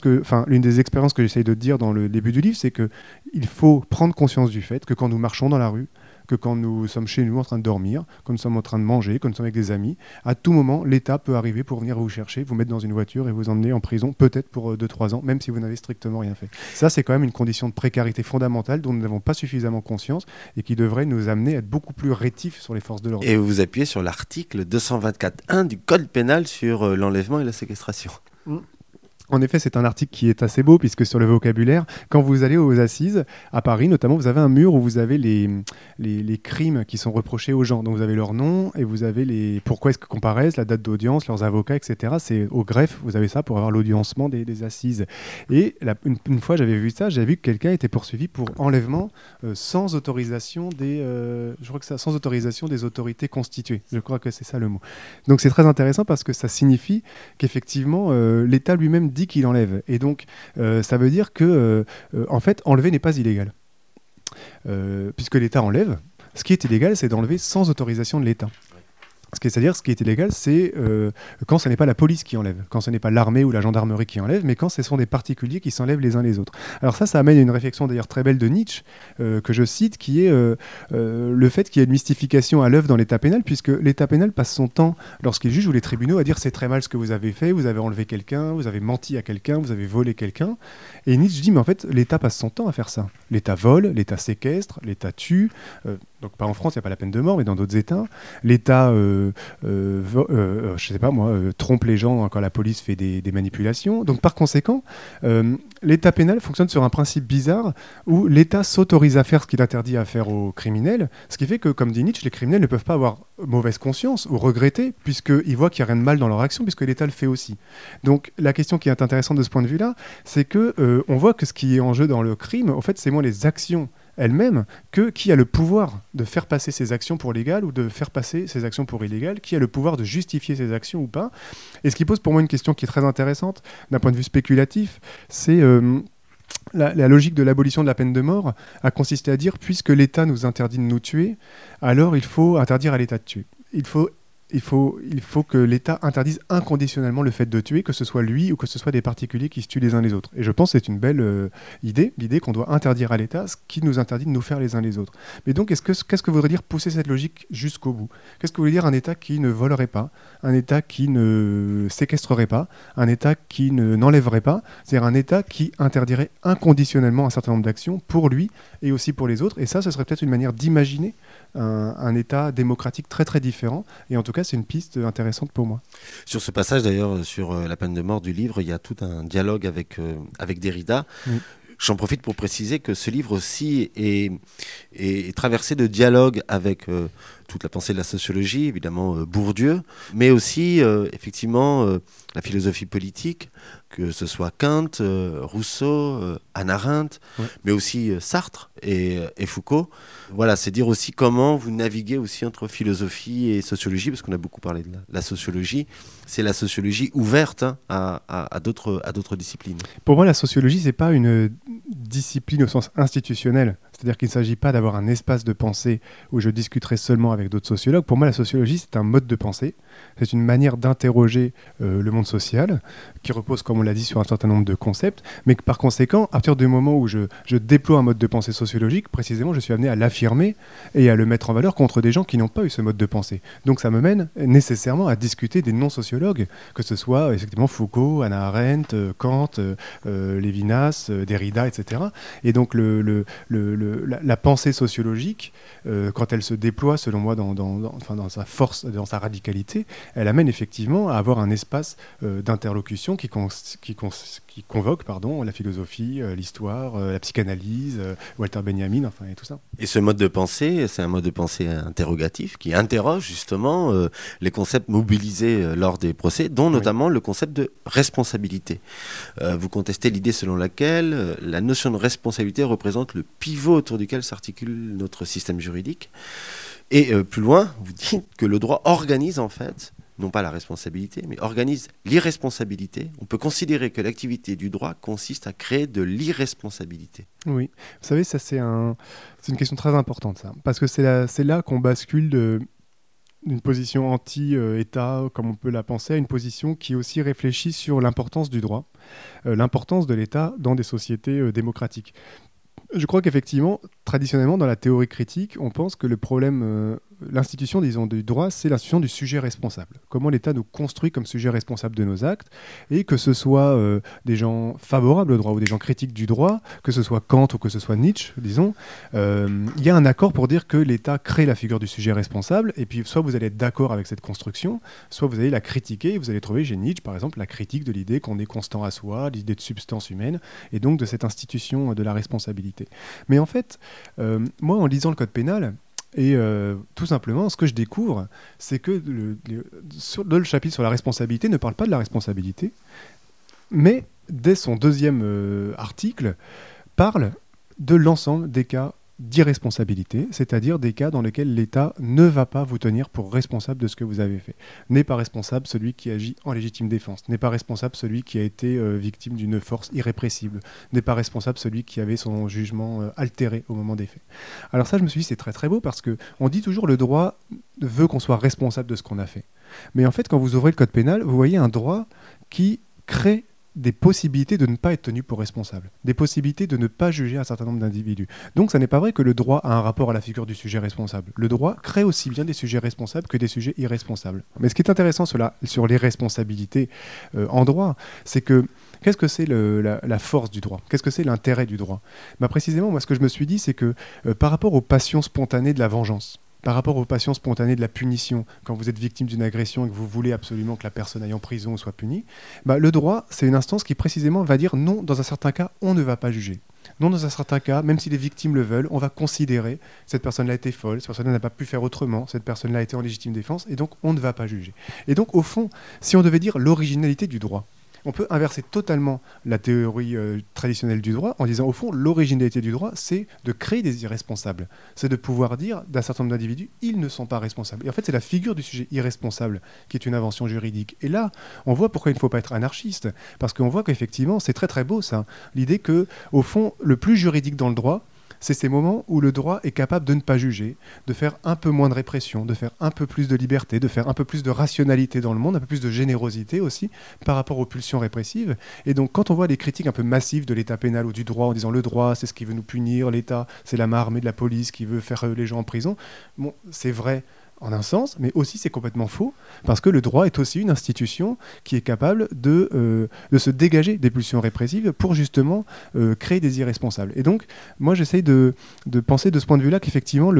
que, l'une des expériences que j'essaye de dire dans le début du livre, c'est qu'il faut prendre conscience du fait que quand nous marchons dans la rue, que quand nous sommes chez nous en train de dormir, quand nous sommes en train de manger, quand nous sommes avec des amis, à tout moment, l'État peut arriver pour venir vous chercher, vous mettre dans une voiture et vous emmener en prison, peut-être pour 2-3 euh, ans, même si vous n'avez strictement rien fait. Ça, c'est quand même une condition de précarité fondamentale dont nous n'avons pas suffisamment conscience et qui devrait nous amener à être beaucoup plus rétifs sur les forces de l'ordre. Et vous appuyez sur l'article 224.1 du Code pénal sur euh, l'enlèvement et la séquestration. Mmh. En effet, c'est un article qui est assez beau puisque sur le vocabulaire, quand vous allez aux assises, à Paris notamment, vous avez un mur où vous avez les, les, crimes qui sont reprochés aux gens. Donc vous avez leur nom et vous avez les pourquoi est-ce qu'ils comparaissent, la date d'audience, leurs avocats, etc. C'est au greffe, vous avez ça pour avoir l'audiencement des, assises. Et une, fois j'avais vu ça, j'avais vu que quelqu'un était poursuivi pour enlèvement euh, sans autorisation des, euh, je crois que ça, sans autorisation des autorités constituées. Je crois que c'est ça le mot. Donc c'est très intéressant parce que ça signifie qu'effectivement euh, l'État lui-même dit qu'il enlève. Et donc, euh, ça veut dire que, euh, en fait, enlever n'est pas illégal. Euh, puisque l'État enlève, ce qui est illégal, c'est d'enlever sans autorisation de l'État. C'est-à-dire, ce qui est illégal, c'est euh, quand ce n'est pas la police qui enlève, quand ce n'est pas l'armée ou la gendarmerie qui enlève, mais quand ce sont des particuliers qui s'enlèvent les uns les autres. Alors ça, ça amène à une réflexion d'ailleurs très belle de Nietzsche, euh, que je cite, qui est euh, le fait qu'il y a une mystification à l'œuvre dans l'état pénal, puisque l'état pénal passe son temps, lorsqu'il juge ou les tribunaux, à dire c'est très mal ce que vous avez fait, vous avez enlevé quelqu'un, vous avez menti à quelqu'un, vous avez volé quelqu'un. Et Nietzsche dit, mais en fait, l'État passe son temps à faire ça. L'État vole, l'État séquestre, l'État tue donc pas en France, il n'y a pas la peine de mort, mais dans d'autres États, l'État, euh, euh, euh, je sais pas moi, trompe les gens quand la police fait des, manipulations. Donc par conséquent, l'État pénal fonctionne sur un principe bizarre où l'État s'autorise à faire ce qu'il interdit à faire aux criminels, ce qui fait que, comme dit Nietzsche, les criminels ne peuvent pas avoir mauvaise conscience ou regretter, puisqu'ils voient qu'il n'y a rien de mal dans leur action, puisque l'État le fait aussi. Donc la question qui est intéressante de ce point de vue-là, c'est que on voit que ce qui est en jeu dans le crime, en fait, c'est moins les actions elle-même que qui a le pouvoir de faire passer ses actions pour légales ou de faire passer ses actions pour illégales, qui a le pouvoir de justifier ses actions ou pas. Et ce qui pose pour moi une question qui est très intéressante d'un point de vue spéculatif, c'est euh, la, la, logique de l'abolition de la peine de mort a consisté à dire puisque l'État nous interdit de nous tuer, alors il faut interdire à l'État de tuer. Il faut il faut, il faut que l'État interdise inconditionnellement le fait de tuer, que ce soit lui ou que ce soit des particuliers qui se tuent les uns les autres. Et je pense que c'est une belle euh, idée, l'idée qu'on doit interdire à l'État ce qui nous interdit de nous faire les uns les autres. Mais donc, qu'est-ce que, que voudrait dire pousser cette logique jusqu'au bout? Qu'est-ce que voudrait dire un État qui ne volerait pas, un État qui ne séquestrerait pas, un État qui ne, n'enlèverait pas? C'est-à-dire un État qui interdirait inconditionnellement un certain nombre d'actions pour lui et aussi pour les autres. Et ça, ce serait peut-être une manière d'imaginer un, un État démocratique très très différent, et en tout cas, c'est une piste intéressante pour moi. Sur ce passage, d'ailleurs, sur la peine de mort du livre, il y a tout un dialogue avec, avec Derrida. J'en profite pour préciser que ce livre aussi est, est traversé de dialogues avec toute la pensée de la sociologie, évidemment Bourdieu, mais aussi effectivement la philosophie politique, que ce soit Kant, euh, Rousseau, euh, Anna Arendt, mais aussi euh, Sartre et, Foucault. Voilà, c'est dire aussi comment vous naviguez aussi entre philosophie et sociologie, parce qu'on a beaucoup parlé de la, sociologie. C'est la sociologie ouverte hein, à, à, à d'autres disciplines. Pour moi, la sociologie, c'est pas une discipline au sens institutionnel. C'est-à-dire qu'il ne s'agit pas d'avoir un espace de pensée où je discuterai seulement avec d'autres sociologues. Pour moi, la sociologie, c'est un mode de pensée. C'est une manière d'interroger le monde social qui repose, comme on l'a dit, sur un certain nombre de concepts, mais que par conséquent, à partir du moment où je, déploie un mode de pensée sociologique, précisément, je suis amené à l'affirmer et à le mettre en valeur contre des gens qui n'ont pas eu ce mode de pensée. Donc ça me mène nécessairement à discuter des non-sociologues, que ce soit effectivement Foucault, Anna Arendt, euh, Kant, euh, euh, Lévinas, Derrida, etc. Et donc le, le, la, pensée sociologique, quand elle se déploie, selon moi, dans, sa force, dans sa radicalité, elle amène effectivement à avoir un espace d'interlocution qui, qui qui, convoque pardon, la philosophie, euh, l'histoire, euh, la psychanalyse, euh, Walter Benjamin, enfin, et tout ça. Et ce mode de pensée, c'est un mode de pensée interrogatif qui interroge justement les concepts mobilisés lors des procès, dont notamment le concept de responsabilité. vous contestez l'idée selon laquelle la notion de responsabilité représente le pivot autour duquel s'articule notre système juridique. Et plus loin, vous dites que le droit organise en fait non pas la responsabilité, mais organise l'irresponsabilité, on peut considérer que l'activité du droit consiste à créer de l'irresponsabilité. Oui, vous savez, ça c'est un, une question très importante, ça, parce que c'est là, qu'on bascule d'une position anti-État, comme on peut la penser, à une position qui aussi réfléchit sur l'importance du droit, euh, l'importance de l'État dans des sociétés euh, démocratiques. Je crois qu'effectivement, traditionnellement, dans la théorie critique, on pense que le problème euh, l'institution, disons, du droit, c'est l'institution du sujet responsable. Comment l'État nous construit comme sujet responsable de nos actes, et que ce soit euh, des gens favorables au droit ou des gens critiques du droit, que ce soit Kant ou que ce soit Nietzsche, disons, euh, il y a un accord pour dire que l'État crée la figure du sujet responsable, et puis soit vous allez être d'accord avec cette construction, soit vous allez la critiquer, et vous allez trouver chez Nietzsche, par exemple, la critique de l'idée qu'on est constant à soi, l'idée de substance humaine, et donc de cette institution de la responsabilité. Mais en fait, euh, moi, en lisant le Code pénal, et euh, tout simplement, ce que je découvre, c'est que le, chapitre sur la responsabilité ne parle pas de la responsabilité, mais dès son deuxième euh, article, parle de l'ensemble des cas d'irresponsabilité, c'est-à-dire des cas dans lesquels l'État ne va pas vous tenir pour responsable de ce que vous avez fait. N'est pas responsable celui qui agit en légitime défense, n'est pas responsable celui qui a été euh, victime d'une force irrépressible, n'est pas responsable celui qui avait son jugement euh, altéré au moment des faits. Alors ça, je me suis dit, c'est très très beau parce que on dit toujours le droit veut qu'on soit responsable de ce qu'on a fait. Mais en fait, quand vous ouvrez le code pénal, vous voyez un droit qui crée des possibilités de ne pas être tenu pour responsable, des possibilités de ne pas juger un certain nombre d'individus. Donc ça n'est pas vrai que le droit a un rapport à la figure du sujet responsable. Le droit crée aussi bien des sujets responsables que des sujets irresponsables. Mais ce qui est intéressant sur, sur les responsabilités euh, en droit, c'est que qu'est-ce que c'est la, force du droit? Qu'est-ce que c'est l'intérêt du droit? Bah, Précisément, moi ce que je me suis dit, c'est que euh, par rapport aux passions spontanées de la vengeance, par rapport aux passions spontanées de la punition, quand vous êtes victime d'une agression et que vous voulez absolument que la personne aille en prison soit punie, bah, le droit, c'est une instance qui précisément va dire non, dans un certain cas, on ne va pas juger. Non, dans un certain cas, même si les victimes le veulent, on va considérer cette personne-là a été folle, cette personne-là n'a pas pu faire autrement, cette personne-là a été en légitime défense, et donc on ne va pas juger. Et donc, au fond, si on devait dire l'originalité du droit, on peut inverser totalement la théorie euh, traditionnelle du droit en disant au fond l'originalité du droit c'est de créer des irresponsables, c'est de pouvoir dire d'un certain nombre d'individus ils ne sont pas responsables. Et en fait c'est la figure du sujet irresponsable qui est une invention juridique. Et là on voit pourquoi il ne faut pas être anarchiste parce qu'on voit qu'effectivement c'est très très beau ça, l'idée que au fond le plus juridique dans le droit c'est ces moments où le droit est capable de ne pas juger, de faire un peu moins de répression, de faire un peu plus de liberté, de faire un peu plus de rationalité dans le monde, un peu plus de générosité aussi par rapport aux pulsions répressives. Et donc quand on voit les critiques un peu massives de l'État pénal ou du droit en disant le droit c'est ce qui veut nous punir, l'État c'est la armée de la police qui veut faire euh, les gens en prison, bon c'est vrai en un sens, mais aussi c'est complètement faux, parce que le droit est aussi une institution qui est capable de, euh, se dégager des pulsions répressives pour justement euh, créer des irresponsables. Et donc, moi j'essaye de, de, penser de ce point de vue-là qu'effectivement,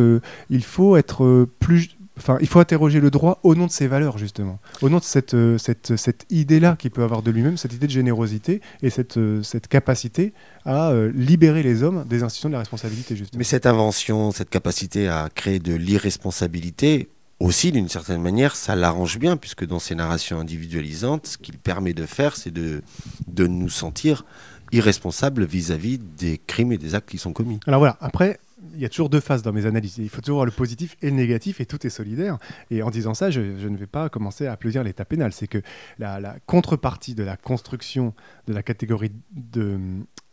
il faut être euh, plus Enfin, il faut interroger le droit au nom de ses valeurs, justement. Au nom de cette, euh, cette, cette idée-là qu'il peut avoir de lui-même, cette idée de générosité et cette, euh, cette capacité à euh, libérer les hommes des institutions de la responsabilité, justement. Mais cette invention, cette capacité à créer de l'irresponsabilité, aussi, d'une certaine manière, ça l'arrange bien, puisque dans ces narrations individualisantes, ce qu'il permet de faire, c'est de, de nous sentir irresponsables vis-à-vis des crimes et des actes qui sont commis. Alors voilà, après, il y a toujours deux phases dans mes analyses. Il faut toujours voir le positif et le négatif, et tout est solidaire. Et en disant ça, je, ne vais pas commencer à applaudir l'état pénal. C'est que la, contrepartie de la construction de la catégorie de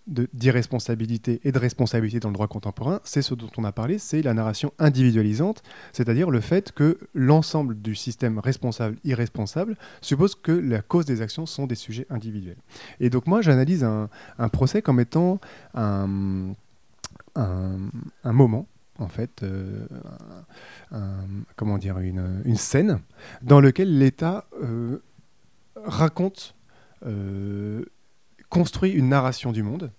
d'irresponsabilité et de responsabilité dans le droit contemporain, c'est ce dont on a parlé, c'est la narration individualisante, c'est-à-dire le fait que l'ensemble du système responsable-irresponsable suppose que la cause des actions sont des sujets individuels. Et donc moi, j'analyse un, un procès comme étant un, un, moment, en fait, euh, comment dire, une, scène dans laquelle l'État euh, raconte, euh, construit une narration du monde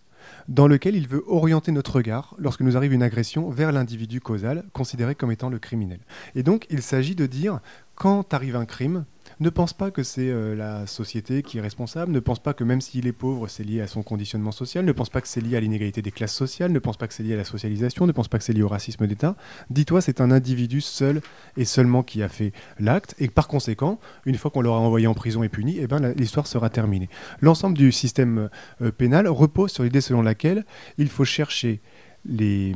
dans lequel il veut orienter notre regard lorsque nous arrive une agression vers l'individu causal, considéré comme étant le criminel. Et donc, il s'agit de dire, quand arrive un crime, ne pense pas que c'est euh, la société qui est responsable, ne pense pas que même s'il est pauvre, c'est lié à son conditionnement social, ne pense pas que c'est lié à l'inégalité des classes sociales, ne pense pas que c'est lié à la socialisation, ne pense pas que c'est lié au racisme d'État. Dis-toi, c'est un individu seul et seulement qui a fait l'acte, et par conséquent, une fois qu'on l'aura envoyé en prison et puni, eh ben, l'histoire sera terminée. L'ensemble du système euh, pénal repose sur l'idée selon laquelle il faut chercher les,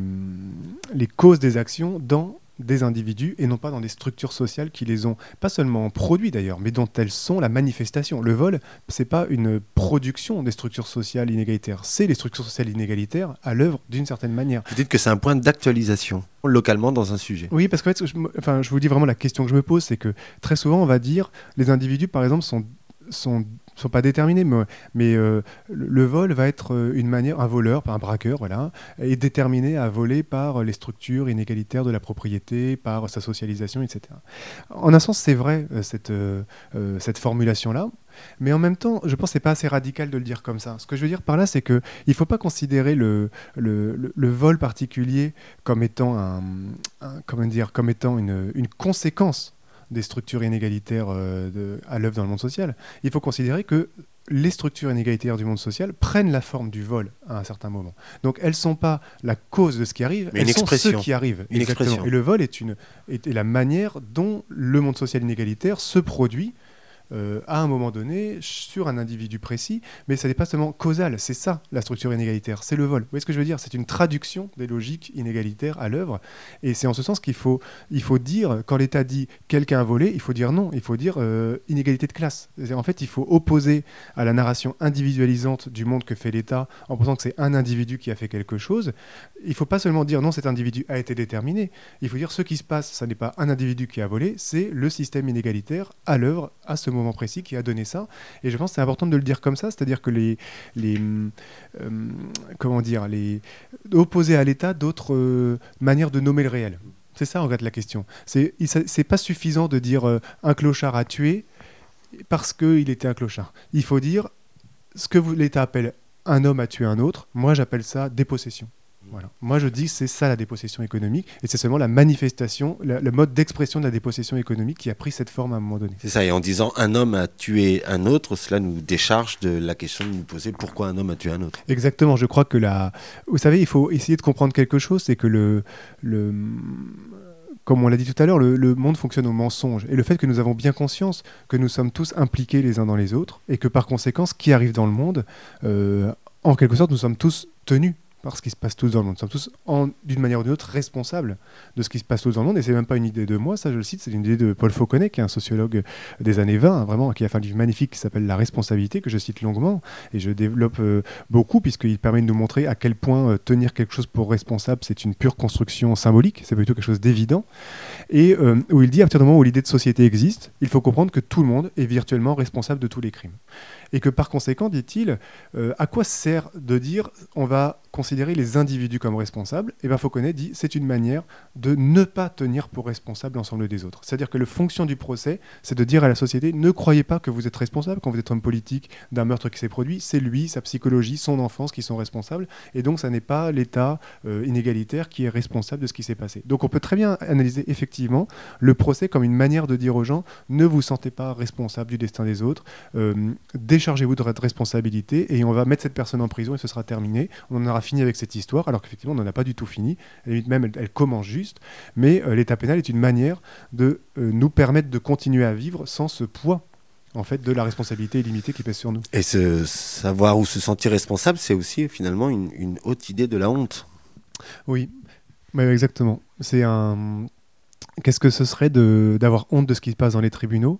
les causes des actions dans des individus et non pas dans des structures sociales qui les ont pas seulement produits d'ailleurs, mais dont elles sont la manifestation. Le vol, c'est pas une production des structures sociales inégalitaires, c'est les structures sociales inégalitaires à l'œuvre d'une certaine manière. Vous dites que c'est un point d'actualisation localement dans un sujet. Oui, parce que fait, je, enfin, je vous dis vraiment la question que je me pose, c'est que très souvent on va dire les individus par exemple sont sont sont pas déterminés, mais, euh, le vol va être euh, une manière, un voleur, un braqueur, voilà, est déterminé à voler par les structures inégalitaires de la propriété, par sa socialisation, etc. En un sens, c'est vrai euh, cette, cette formulation-là. Mais en même temps, je pense que ce n'est pas assez radical de le dire comme ça. Ce que je veux dire par là, c'est qu'il ne faut pas considérer le, le, le, vol particulier comme étant, un, comment dire, comme étant une, une conséquence des structures inégalitaires euh, à l'œuvre dans le monde social, il faut considérer que les structures inégalitaires du monde social prennent la forme du vol à un certain moment. Donc elles ne sont pas la cause de ce qui arrive, elles sont ce qui arrive. Une expression. Et le vol est, une, est la manière dont le monde social inégalitaire se produit euh, à un moment donné sur un individu précis, mais ça n'est pas seulement causal, c'est ça la structure inégalitaire, c'est le vol. Vous voyez ce que je veux dire? C'est une traduction des logiques inégalitaires à l'œuvre, et c'est en ce sens qu'il faut, il faut dire, quand l'État dit quelqu'un a volé, il faut dire non, il faut dire euh, inégalité de classe. En fait, il faut opposer à la narration individualisante du monde que fait l'État en pensant que c'est un individu qui a fait quelque chose, il ne faut pas seulement dire non, cet individu a été déterminé, il faut dire ce qui se passe, ce n'est pas un individu qui a volé, c'est le système inégalitaire à l'œuvre à ce moment moment précis qui a donné ça. Et je pense que c'est important de le dire comme ça, c'est-à-dire que les, les euh, comment dire, les opposer à l'État d'autres euh, manières de nommer le réel. C'est ça en fait la question. C'est c'est pas suffisant de dire euh, un clochard a tué parce qu'il était un clochard. Il faut dire ce que l'État appelle un homme a tué un autre. Moi j'appelle ça dépossession. Moi, je dis que c'est ça la dépossession économique, et c'est seulement la manifestation, le mode d'expression de la dépossession économique qui a pris cette forme à un moment donné. C'est ça, et en disant un homme a tué un autre, cela nous décharge de la question de nous poser pourquoi un homme a tué un autre. Exactement, je crois que la... Vous savez, il faut essayer de comprendre quelque chose, c'est que le... le comme on l'a dit tout à l'heure, le, monde fonctionne au mensonge. Et le fait que nous avons bien conscience que nous sommes tous impliqués les uns dans les autres, et que par conséquent, ce qui arrive dans le monde, euh, en quelque sorte, nous sommes tous tenus ce qui se passe tous dans le monde. Nous sommes tous, d'une manière ou d'une autre, responsables de ce qui se passe tous dans le monde. Et c'est même pas une idée de moi, ça je le cite, c'est une idée de Paul Fauconnet, qui est un sociologue des années 20, vraiment, qui a fait un livre magnifique qui s'appelle La responsabilité, que je cite longuement. Et je développe euh, beaucoup, puisqu'il permet de nous montrer à quel point euh, tenir quelque chose pour responsable, c'est une pure construction symbolique, c'est plutôt quelque chose d'évident. Et euh, où il dit, à partir du moment où l'idée de société existe, il faut comprendre que tout le monde est virtuellement responsable de tous les crimes et que par conséquent, dit-il, à quoi sert de dire on va considérer les individus comme responsables, et ben Fauconnet dit c'est une manière de ne pas tenir pour responsable l'ensemble des autres. C'est-à-dire que la fonction du procès, c'est de dire à la société ne croyez pas que vous êtes responsable quand vous êtes homme politique d'un meurtre qui s'est produit, c'est lui, sa psychologie, son enfance qui sont responsables, et donc ça n'est pas l'État euh, inégalitaire qui est responsable de ce qui s'est passé. Donc on peut très bien analyser effectivement le procès comme une manière de dire aux gens ne vous sentez pas responsable du destin des autres, euh, déchargez-vous de votre responsabilité et on va mettre cette personne en prison et ce sera terminé. On en aura fini avec cette histoire, alors qu'effectivement, on n'en a pas du tout fini. même, elle, commence juste. Mais euh, l'état pénal est une manière de euh, nous permettre de continuer à vivre sans ce poids en fait, de la responsabilité illimitée qui pèse sur nous. Et se savoir ou se sentir responsable, c'est aussi finalement une, haute idée de la honte. Oui, exactement. C'est un. Qu'est-ce que ce serait d'avoir honte de ce qui se passe dans les tribunaux?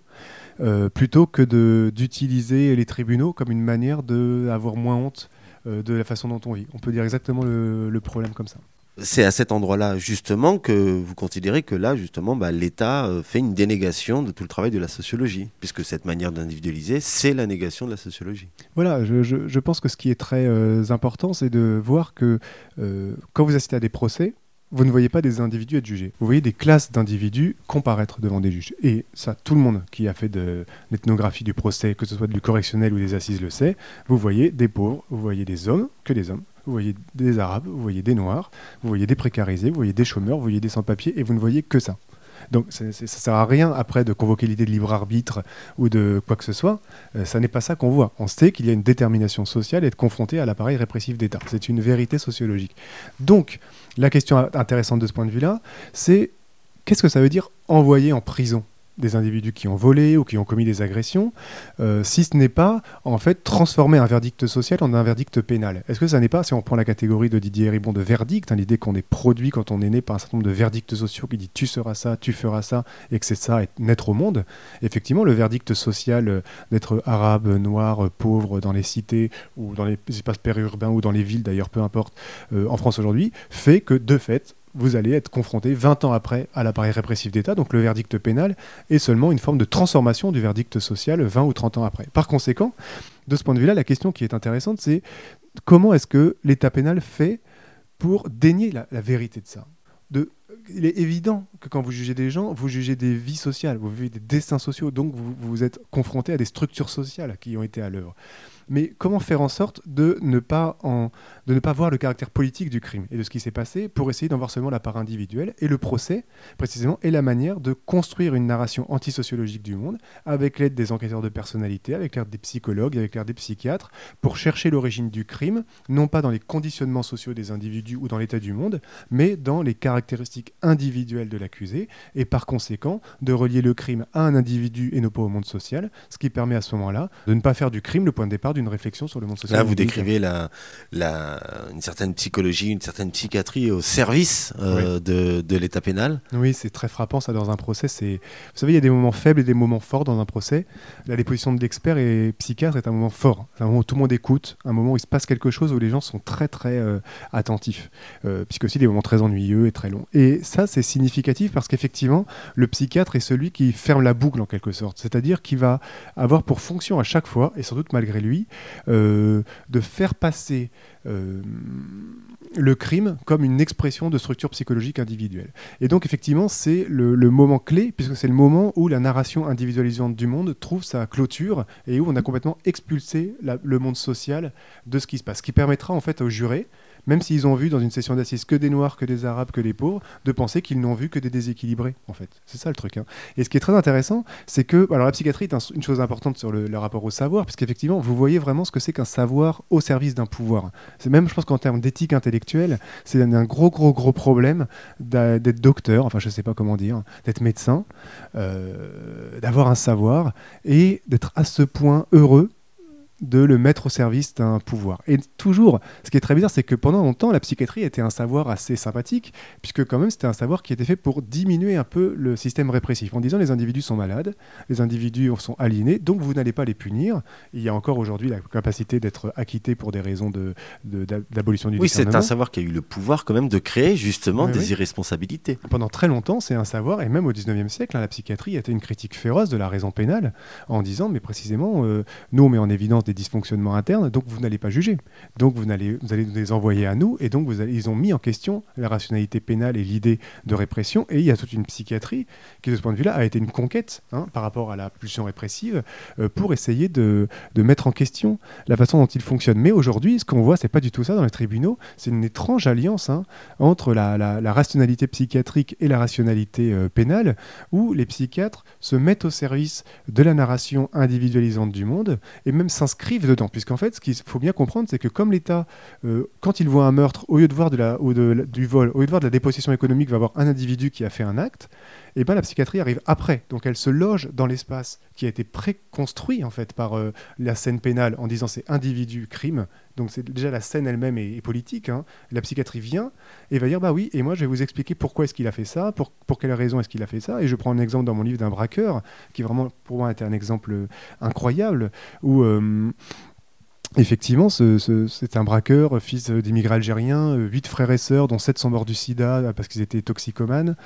Euh, plutôt que d'utiliser les tribunaux comme une manière d'avoir moins honte euh, de la façon dont on vit. On peut dire exactement le, problème comme ça. C'est à cet endroit-là, justement, que vous considérez que là, justement, bah, l'État euh, fait une dénégation de tout le travail de la sociologie, puisque cette manière d'individualiser, c'est la négation de la sociologie. Voilà, je, pense que ce qui est très euh, important, c'est de voir que quand vous assistez à des procès, vous ne voyez pas des individus être jugés. Vous voyez des classes d'individus comparaître devant des juges. Et ça, tout le monde qui a fait de l'ethnographie du procès, que ce soit du correctionnel ou des assises, le sait. Vous voyez des pauvres, vous voyez des hommes, que des hommes, vous voyez des arabes, vous voyez des noirs, vous voyez des précarisés, vous voyez des chômeurs, vous voyez des sans-papiers, et vous ne voyez que ça. Donc ça ne sert à rien après de convoquer l'idée de libre arbitre ou de quoi que ce soit. Euh, ça n'est pas ça qu'on voit. On sait qu'il y a une détermination sociale et être confronté à l'appareil répressif d'État. C'est une vérité sociologique. Donc la question intéressante de ce point de vue-là, c'est qu'est-ce que ça veut dire envoyer en prison? Des individus qui ont volé ou qui ont commis des agressions, euh, si ce n'est pas en fait transformer un verdict social en un verdict pénal. Est-ce que ça n'est pas, si on prend la catégorie de Didier Ribon de verdict, hein, l'idée qu'on est produit quand on est né par un certain nombre de verdicts sociaux qui dit tu seras ça, tu feras ça, et que c'est ça, être naître au monde, effectivement le verdict social euh, d'être arabe, noir, pauvre dans les cités ou dans les espaces périurbains ou dans les villes d'ailleurs, peu importe, euh, en France aujourd'hui, fait que de fait, vous allez être confronté 20 ans après à l'appareil répressif d'État, donc le verdict pénal est seulement une forme de transformation du verdict social 20 ou 30 ans après. Par conséquent, de ce point de vue-là, la question qui est intéressante, c'est comment est-ce que l'État pénal fait pour dénier la, vérité de ça? Il est évident que quand vous jugez des gens, vous jugez des vies sociales, vous vivez des destins sociaux, donc vous, vous êtes confronté à des structures sociales qui ont été à l'œuvre mais comment faire en sorte de ne pas, de ne pas voir le caractère politique du crime et de ce qui s'est passé pour essayer d'en voir seulement la part individuelle Et le procès, précisément, est la manière de construire une narration antisociologique du monde avec l'aide des enquêteurs de personnalité, avec l'aide des psychologues, avec l'aide des psychiatres, pour chercher l'origine du crime, non pas dans les conditionnements sociaux des individus ou dans l'état du monde, mais dans les caractéristiques individuelles de l'accusé, et par conséquent de relier le crime à un individu et non pas au monde social, ce qui permet à ce moment-là de ne pas faire du crime le point de départ une réflexion sur le monde social. Là, vous décrivez la, la, une certaine psychologie, une certaine psychiatrie au service euh, de, de l'état pénal. Oui, c'est très frappant ça dans un procès. Vous savez, il y a des moments faibles et des moments forts dans un procès. La déposition de l'expert et psychiatre est un moment fort, un moment où tout le monde écoute, un moment où il se passe quelque chose où les gens sont très très euh, attentifs, euh, puisque aussi des moments très ennuyeux et très longs. Et ça, c'est significatif parce qu'effectivement, le psychiatre est celui qui ferme la boucle en quelque sorte, c'est-à-dire qui va avoir pour fonction à chaque fois, et sans doute malgré lui, euh, de faire passer euh, le crime comme une expression de structure psychologique individuelle. Et donc effectivement, c'est le, moment clé, puisque c'est le moment où la narration individualisante du monde trouve sa clôture et où on a complètement expulsé le monde social de ce qui se passe, ce qui permettra en fait aux jurés même s'ils ont vu dans une session d'assises que des noirs, que des arabes, que des pauvres, de penser qu'ils n'ont vu que des déséquilibrés, en fait. C'est ça le truc. Hein. Et ce qui est très intéressant, c'est que, alors la psychiatrie est une chose importante sur le, rapport au savoir, puisqu'effectivement, vous voyez vraiment ce que c'est qu'un savoir au service d'un pouvoir. C'est même, je pense qu'en termes d'éthique intellectuelle, c'est un, gros, gros, gros problème d'être docteur, enfin, je sais pas comment dire, d'être médecin, euh, d'avoir un savoir et d'être à ce point heureux de le mettre au service d'un pouvoir. Et toujours, ce qui est très bizarre, c'est que pendant longtemps, la psychiatrie était un savoir assez sympathique, puisque quand même c'était un savoir qui était fait pour diminuer un peu le système répressif, en disant les individus sont malades, les individus sont aliénés, donc vous n'allez pas les punir. Il y a encore aujourd'hui la capacité d'être acquitté pour des raisons d'abolition de, du Oui, c'est un savoir qui a eu le pouvoir quand même de créer justement des irresponsabilités. Pendant très longtemps, c'est un savoir, et même au 19e siècle, hein, la psychiatrie était une critique féroce de la raison pénale, en disant, mais précisément, euh, nous on met en évidence des dysfonctionnements internes, donc vous n'allez pas juger. Donc vous allez, vous allez les envoyer à nous, et donc ils ont mis en question la rationalité pénale et l'idée de répression, et il y a toute une psychiatrie qui, de ce point de vue-là, a été une conquête hein, par rapport à la pulsion répressive euh, pour essayer de, de, mettre en question la façon dont il fonctionne. Mais aujourd'hui, ce qu'on voit, c'est pas du tout ça dans les tribunaux, c'est une étrange alliance hein, entre la, la, rationalité psychiatrique et la rationalité euh, pénale, où les psychiatres se mettent au service de la narration individualisante du monde et même s'inscrivent dedans. Puisqu'en fait, ce qu'il faut bien comprendre, c'est que comme l'État, euh, quand il voit un meurtre, au lieu de voir de la, de, du vol, au lieu de voir de la dépossession économique, va voir un individu qui a fait un acte, et ben la psychiatrie arrive après. Donc elle se loge dans l'espace qui a été préconstruit en fait par euh, la scène pénale en disant c'est individu, crime. Donc c'est déjà la scène elle-même est, politique. Hein. La psychiatrie vient et va dire bah oui et moi je vais vous expliquer pourquoi est-ce qu'il a fait ça, pour, pour quelle raison est-ce qu'il a fait ça. Et je prends un exemple dans mon livre d'un braqueur qui vraiment pour moi était un exemple incroyable où euh, Effectivement, c'est un braqueur, fils d'immigrés algériens, euh, huit frères et sœurs, dont sept sont morts du sida euh, parce qu'ils étaient toxicomanes.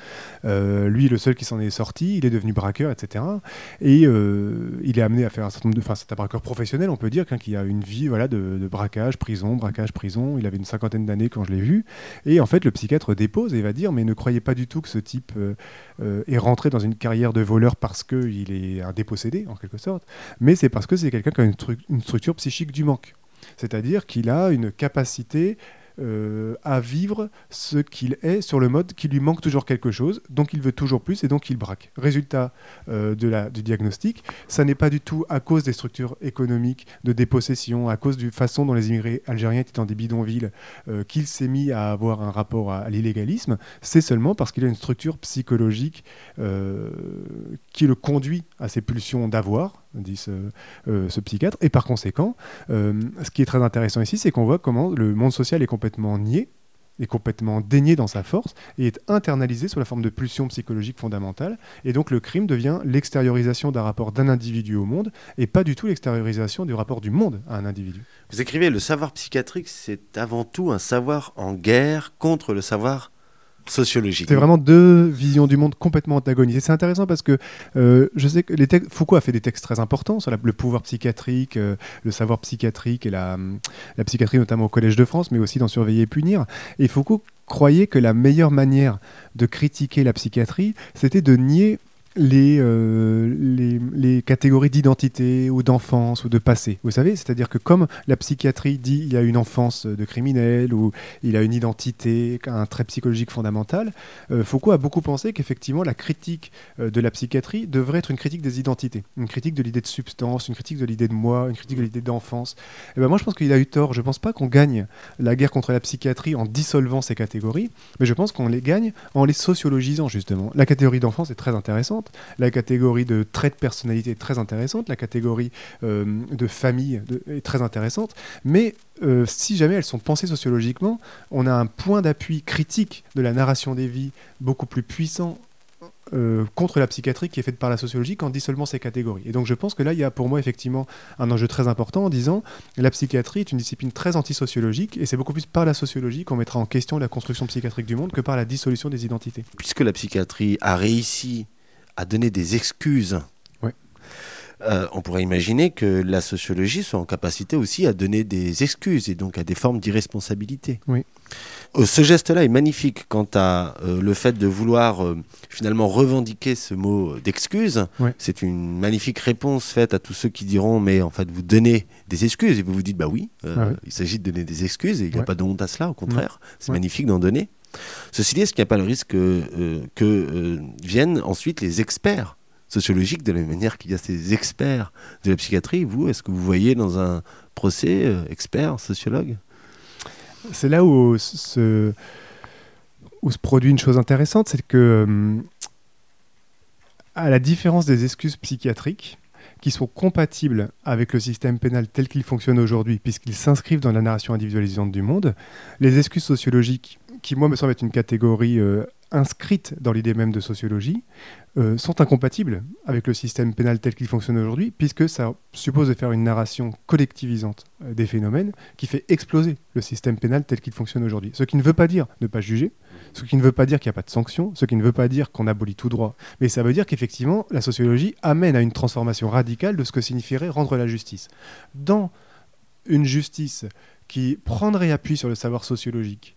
Euh, lui, le seul qui s'en est sorti, il est devenu braqueur, etc. Et il est amené à faire un certain nombre de. Enfin, c'est un braqueur professionnel, on peut dire, hein, qui a une vie voilà, de, braquage, prison, braquage, prison. Il avait une cinquantaine d'années quand je l'ai vu. Et en fait, le psychiatre dépose et va dire Mais ne croyez pas du tout que ce type est rentré dans une carrière de voleur parce qu'il est un dépossédé, en quelque sorte, mais c'est parce que c'est quelqu'un qui a une, une structure psychique du manque. C'est-à-dire qu'il a une capacité euh, à vivre ce qu'il est sur le mode qui lui manque toujours quelque chose, donc il veut toujours plus et donc il braque. Résultat euh, du diagnostic, ça n'est pas du tout à cause des structures économiques de dépossession, à cause du façon dont les immigrés algériens étaient dans des bidonvilles, euh, qu'il s'est mis à avoir un rapport à, l'illégalisme, c'est seulement parce qu'il a une structure psychologique qui le conduit à ces pulsions d'avoir, dit ce, psychiatre. Et par conséquent, ce qui est très intéressant ici, c'est qu'on voit comment le monde social est complètement nié, est complètement dénié dans sa force et est internalisé sous la forme de pulsion psychologique fondamentale. Et donc le crime devient l'extériorisation d'un rapport d'un individu au monde et pas du tout l'extériorisation du rapport du monde à un individu. Vous écrivez, le savoir psychiatrique, c'est avant tout un savoir en guerre contre le savoir sociologique. C'est vraiment deux visions du monde complètement antagonisées. C'est intéressant parce que euh, je sais que Foucault a fait des textes très importants sur le pouvoir psychiatrique, euh, le savoir psychiatrique et la, la, psychiatrie notamment au Collège de France, mais aussi dans Surveiller et punir. Et Foucault croyait que la meilleure manière de critiquer la psychiatrie, c'était de nier euh, les, les, catégories d'identité ou d'enfance ou de passé. Vous savez, c'est-à-dire que comme la psychiatrie dit il y a une enfance de criminel ou il a une identité, un trait psychologique fondamental, euh, Foucault a beaucoup pensé qu'effectivement la critique euh, de la psychiatrie devrait être une critique des identités, une critique de l'idée de substance, une critique de l'idée de moi, une critique de l'idée d'enfance. Et ben moi je pense qu'il a eu tort. Je ne pense pas qu'on gagne la guerre contre la psychiatrie en dissolvant ces catégories, mais je pense qu'on les gagne en les sociologisant justement. La catégorie d'enfance est très intéressante la catégorie de traits de personnalité est très intéressante, la catégorie euh, de famille est très intéressante, mais euh, si jamais elles sont pensées sociologiquement, on a un point d'appui critique de la narration des vies beaucoup plus puissant euh, contre la psychiatrie qui est faite par la sociologie qu'en seulement ces catégories. Et donc je pense que là, il y a pour moi effectivement un enjeu très important en disant la psychiatrie est une discipline très antisociologique et c'est beaucoup plus par la sociologie qu'on mettra en question la construction psychiatrique du monde que par la dissolution des identités. Puisque la psychiatrie a réussi à donner des excuses. Euh, on pourrait imaginer que la sociologie soit en capacité aussi à donner des excuses et donc à des formes d'irresponsabilité. Oui. Euh, ce geste-là est magnifique quant à euh, le fait de vouloir finalement revendiquer ce mot d'excuse. C'est une magnifique réponse faite à tous ceux qui diront mais en fait vous donnez des excuses et vous vous dites bah oui, ah il s'agit de donner des excuses et il n'y a pas de honte à cela, au contraire, c'est magnifique d'en donner. Ceci dit, est-ce qu'il n'y a pas le risque euh, que euh, viennent ensuite les experts sociologiques de la même manière qu'il y a ces experts de la psychiatrie? Vous, est-ce que vous voyez dans un procès euh, expert, sociologue? C'est là où se, où se produit une chose intéressante, c'est que, à la différence des excuses psychiatriques, qui sont compatibles avec le système pénal tel qu'il fonctionne aujourd'hui, puisqu'ils s'inscrivent dans la narration individualisante du monde, les excuses sociologiques qui, moi, me semble être une catégorie euh, inscrite dans l'idée même de sociologie, euh, sont incompatibles avec le système pénal tel qu'il fonctionne aujourd'hui, puisque ça suppose de faire une narration collectivisante euh, des phénomènes qui fait exploser le système pénal tel qu'il fonctionne aujourd'hui. Ce qui ne veut pas dire ne pas juger, Ce qui ne veut pas dire qu'il n'y a pas de sanctions, ce qui ne veut pas dire qu'on abolit tout droit, mais ça veut dire qu'effectivement, la sociologie amène à une transformation radicale de ce que signifierait rendre la justice. Dans une justice qui prendrait appui sur le savoir sociologique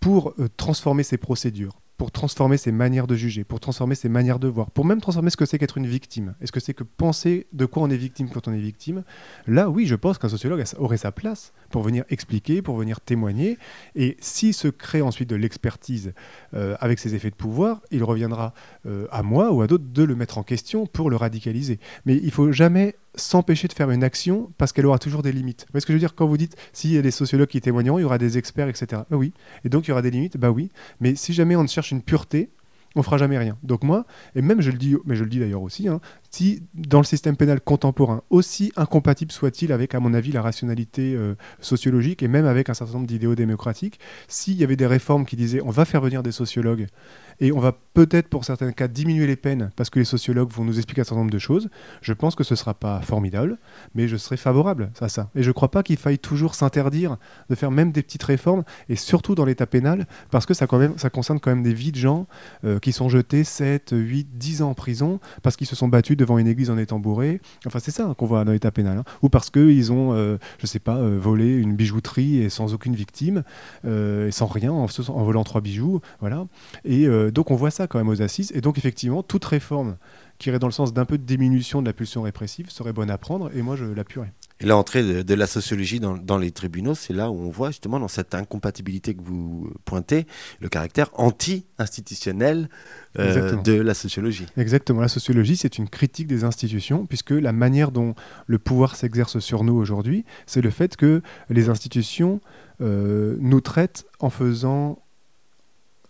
pour euh, transformer ses procédures, pour transformer ses manières de juger, pour transformer ses manières de voir, pour même transformer ce que c'est qu'être une victime. Est-ce que c'est que penser de quoi on est victime quand on est victime? Là, oui, je pense qu'un sociologue aurait sa place pour venir expliquer, pour venir témoigner. Et s'il se crée ensuite de l'expertise euh, avec ses effets de pouvoir, il reviendra euh, à moi ou à d'autres de le mettre en question pour le radicaliser. Mais il faut jamais s'empêcher de faire une action parce qu'elle aura toujours des limites. Vous voyez ce que je veux dire? Quand vous dites s'il y a des sociologues qui témoigneront, il y aura des experts, etc. Bah oui. Et donc il y aura des limites, bah oui. Mais si jamais on cherche une pureté, on fera jamais rien. Donc moi, et même je le dis, mais je le dis d'ailleurs aussi, hein, si dans le système pénal contemporain, aussi incompatible soit-il avec, à mon avis, la rationalité euh, sociologique et même avec un certain nombre d'idéaux démocratiques, s'il y avait des réformes qui disaient on va faire venir des sociologues et on va peut-être pour certains cas diminuer les peines parce que les sociologues vont nous expliquer un certain nombre de choses. Je pense que ce ne sera pas formidable, mais je serai favorable à ça. Et je ne crois pas qu'il faille toujours s'interdire de faire même des petites réformes, et surtout dans l'état pénal, parce que ça, concerne quand même des vies de gens euh, qui sont jetés 7, 8, 10 ans en prison parce qu'ils se sont battus devant une église en étant bourrés. Enfin, c'est ça qu'on voit dans l'état pénal. Hein. Ou parce qu'ils ont, euh, je sais pas, euh, volé une bijouterie et sans aucune victime, et sans rien, en, en, volant trois bijoux. Voilà. Et donc on voit ça quand même aux assises. Et donc effectivement, toute réforme qui irait dans le sens d'un peu de diminution de la pulsion répressive serait bonne à prendre, et moi je l'appuierais. Et l'entrée de, la sociologie dans, les tribunaux, c'est là où on voit justement dans cette incompatibilité que vous pointez, le caractère anti-institutionnel euh, de la sociologie. Exactement, la sociologie, c'est une critique des institutions, puisque la manière dont le pouvoir s'exerce sur nous aujourd'hui, c'est le fait que les institutions euh, nous traitent en faisant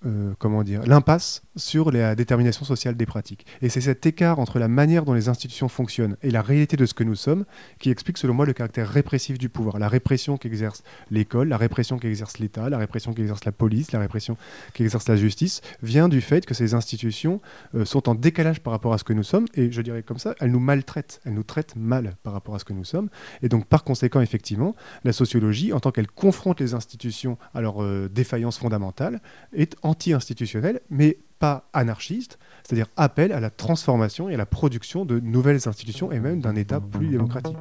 euh, comment dire, l'impasse sur la détermination sociale des pratiques. Et c'est cet écart entre la manière dont les institutions fonctionnent et la réalité de ce que nous sommes qui explique selon moi le caractère répressif du pouvoir. La répression qu'exerce l'école, la répression qu'exerce l'État, la répression qu'exerce la police, la répression qu'exerce la justice vient du fait que ces institutions euh, sont en décalage par rapport à ce que nous sommes et je dirais comme ça, elles nous maltraitent, elles nous traitent mal par rapport à ce que nous sommes. Et donc par conséquent, effectivement, la sociologie, en tant qu'elle confronte les institutions à leur euh, défaillance fondamentale, est en anti-institutionnel, mais pas anarchiste, c'est-à-dire appel à la transformation et à la production de nouvelles institutions et même d'un État plus démocratique.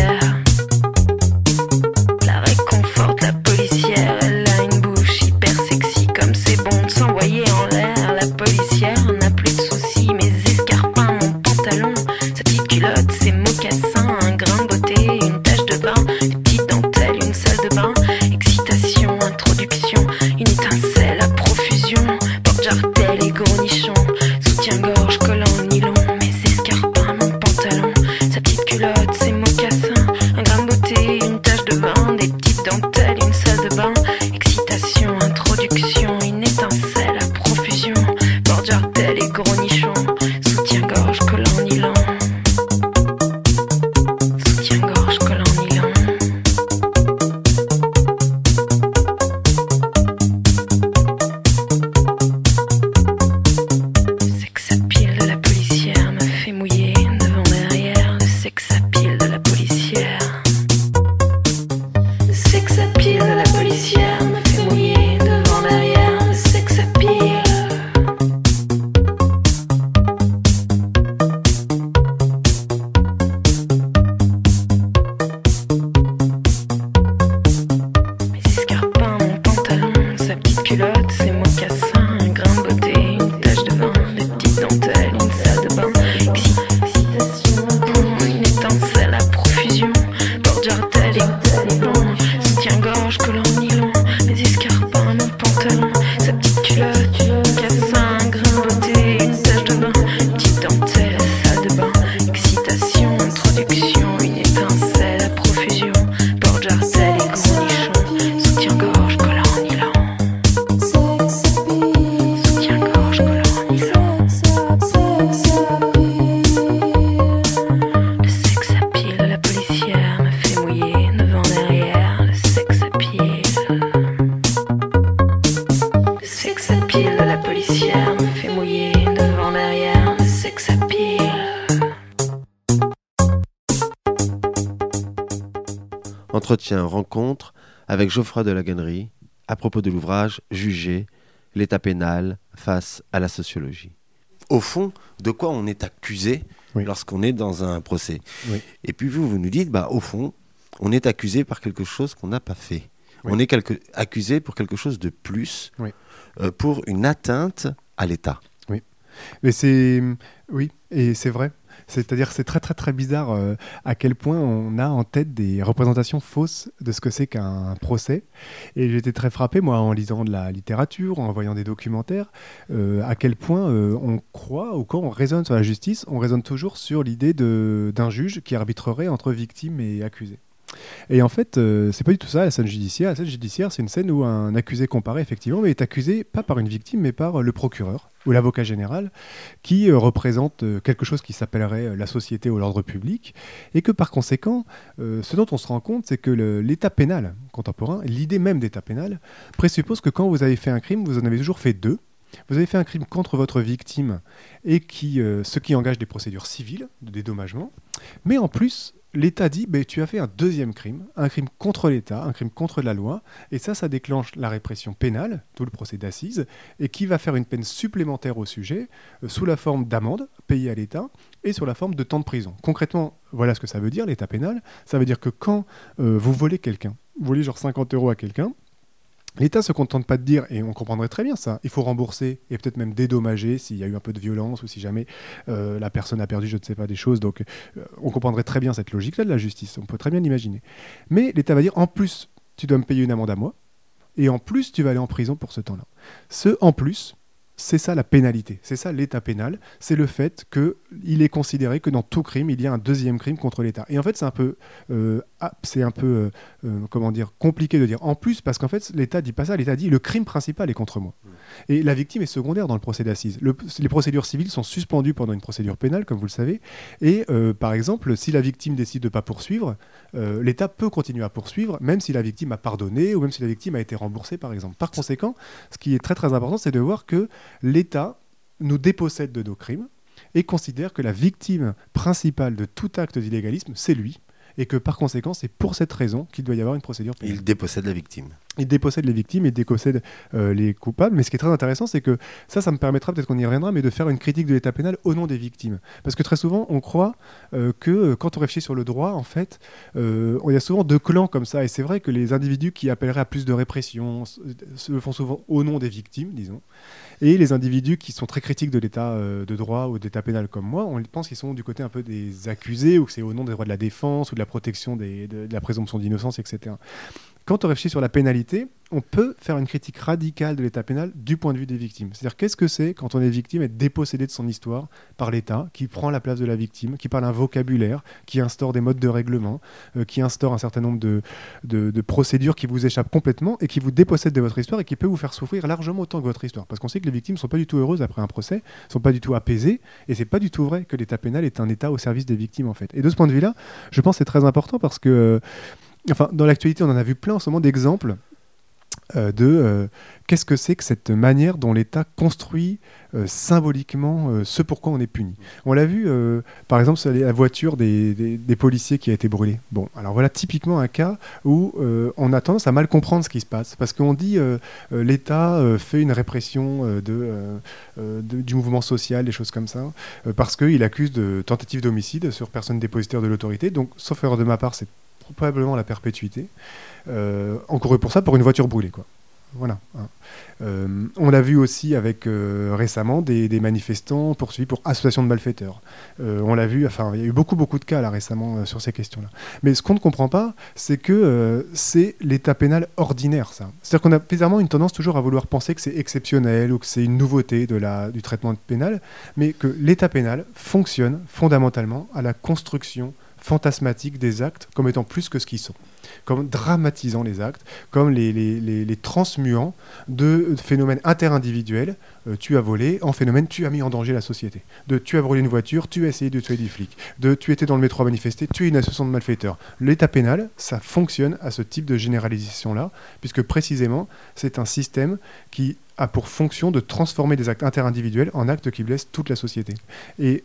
yeah. Entretien, rencontre avec Geoffroy de la Gannerie à propos de l'ouvrage Juger l'état pénal face à la sociologie. Au fond, de quoi on est accusé lorsqu'on est dans un procès Et puis vous, vous nous dites, bah, au fond, on est accusé par quelque chose qu'on n'a pas fait. On est accusé pour quelque chose de plus, euh, pour une atteinte à l'État. Oui, mais c'est oui, et c'est vrai. C'est-à-dire c'est très très bizarre euh, à quel point on a en tête des représentations fausses de ce que c'est qu'un procès. Et j'étais très frappé, moi, en lisant de la littérature, en voyant des documentaires, euh, à quel point on croit, ou quand on raisonne sur la justice, on raisonne toujours sur l'idée d'un juge qui arbitrerait entre victime et accusé. Et en fait, euh, c'est pas du tout ça la scène judiciaire. La scène judiciaire, c'est une scène où un accusé comparé, effectivement, mais est accusé pas par une victime, mais par le procureur ou l'avocat général, qui euh, représente euh, quelque chose qui s'appellerait la société ou l'ordre public, et que par conséquent, ce dont on se rend compte, c'est que l'état pénal contemporain, l'idée même d'état pénal, présuppose que quand vous avez fait un crime, vous en avez toujours fait deux. Vous avez fait un crime contre votre victime, et qui, ce qui engage des procédures civiles de dédommagement, mais en plus, l'État dit tu as fait un deuxième crime, un crime contre l'État, un crime contre la loi, et ça, ça déclenche la répression pénale, tout le procès d'assises, et qui va faire une peine supplémentaire au sujet, euh, sous la forme d'amende payée à l'État, et sur la forme de temps de prison. Concrètement, voilà ce que ça veut dire, l'État pénal. Ça veut dire que quand euh, vous volez quelqu'un, vous volez genre 50 euros à quelqu'un, L'État se contente pas de dire, et on comprendrait très bien ça, il faut rembourser et peut-être même dédommager s'il y a eu un peu de violence ou si jamais euh, la personne a perdu, je ne sais pas, des choses. Donc euh, on comprendrait très bien cette logique-là de la justice, on peut très bien l'imaginer. Mais l'État va dire, en plus, tu dois me payer une amende à moi, et en plus, tu vas aller en prison pour ce temps-là. Ce en plus, c'est ça la pénalité, c'est ça l'état pénal, c'est le fait qu'il est considéré que dans tout crime, il y a un deuxième crime contre l'État. Et en fait, c'est un peu, euh, ah, c'est un peu euh, euh, comment dire, compliqué de dire. En plus, parce qu'en fait, l'État dit pas ça, l'État dit le crime principal est contre moi. Et la victime est secondaire dans le procès d'assises. les procédures civiles sont suspendues pendant une procédure pénale, comme vous le savez. Et par exemple, si la victime décide de ne pas poursuivre, l'État peut continuer à poursuivre, même si la victime a pardonné ou même si la victime a été remboursée, par exemple. Par conséquent, ce qui est très très important, c'est de voir que l'État nous dépossède de nos crimes et considère que la victime principale de tout acte d'illégalisme, c'est lui, et que par conséquent, c'est pour cette raison qu'il doit y avoir une procédure pénale. Il dépossède la victime. Il dépossède les victimes et dépossède euh, les coupables. Mais ce qui est très intéressant, c'est que ça, ça me permettra, peut-être qu'on y reviendra, mais de faire une critique de l'état pénal au nom des victimes. Parce que très souvent, on croit euh, que euh, quand on réfléchit sur le droit, en fait, il y a souvent deux clans comme ça. Et c'est vrai que les individus qui appelleraient à plus de répression se le font souvent au nom des victimes, disons. Et les individus qui sont très critiques de l'état de droit ou d'état pénal comme moi, on pense qu'ils sont du côté un peu des accusés ou que c'est au nom des droits de la défense ou de la protection de, de la présomption d'innocence, etc quand on réfléchit sur la pénalité, on peut faire une critique radicale de l'état pénal du point de vue des victimes. C'est-à-dire qu'est-ce que c'est quand on est victime et dépossédé de son histoire par l'État, qui prend la place de la victime, qui parle un vocabulaire, qui instaure des modes de règlement, euh, qui instaure un certain nombre de, de, procédures qui vous échappent complètement et qui vous dépossèdent de votre histoire et qui peut vous faire souffrir largement autant que votre histoire? Parce qu'on sait que les victimes ne sont pas du tout heureuses après un procès, ne sont pas du tout apaisées, et c'est pas du tout vrai que l'état pénal est un État au service des victimes en fait. Et de ce point de vue-là, je pense que c'est très important parce que... Euh, enfin, dans l'actualité, on en a vu plein en ce moment d'exemples euh, de euh, qu'est-ce que c'est que cette manière dont l'État construit euh, symboliquement ce pourquoi on est puni. On l'a vu, par exemple, sur la voiture des, des, policiers qui a été brûlée. Bon, alors voilà typiquement un cas où on a tendance à mal comprendre ce qui se passe, parce qu'on dit l'État fait une répression de, du mouvement social, des choses comme ça, parce qu'il accuse de tentative d'homicide sur personne dépositaire de l'autorité. Donc, sauf erreur de ma part, c'est probablement la perpétuité. Euh, pour ça, pour une voiture brûlée. Quoi. Voilà. Hein. Euh, on l'a vu aussi avec euh, récemment des, manifestants poursuivis pour association de malfaiteurs. Euh, on l'a vu, enfin, il y a eu beaucoup beaucoup de cas là récemment sur ces questions-là. Mais ce qu'on ne comprend pas, c'est que c'est l'état pénal ordinaire, ça. C'est-à-dire qu'on a bizarrement une tendance toujours à vouloir penser que c'est exceptionnel ou que c'est une nouveauté de la, du traitement pénal, mais que l'état pénal fonctionne fondamentalement à la construction fantasmatique des actes comme étant plus que ce qu'ils sont, comme dramatisant les actes, comme les, les, transmuant de phénomènes interindividuels, euh, tu as volé, en phénomène tu as mis en danger la société. De tu as brûlé une voiture, tu as essayé de tuer des flics. De tu étais dans le métro à manifester, tu es une association de malfaiteurs. L'état pénal, ça fonctionne à ce type de généralisation-là, puisque précisément c'est un système qui a pour fonction de transformer des actes interindividuels en actes qui blessent toute la société. Et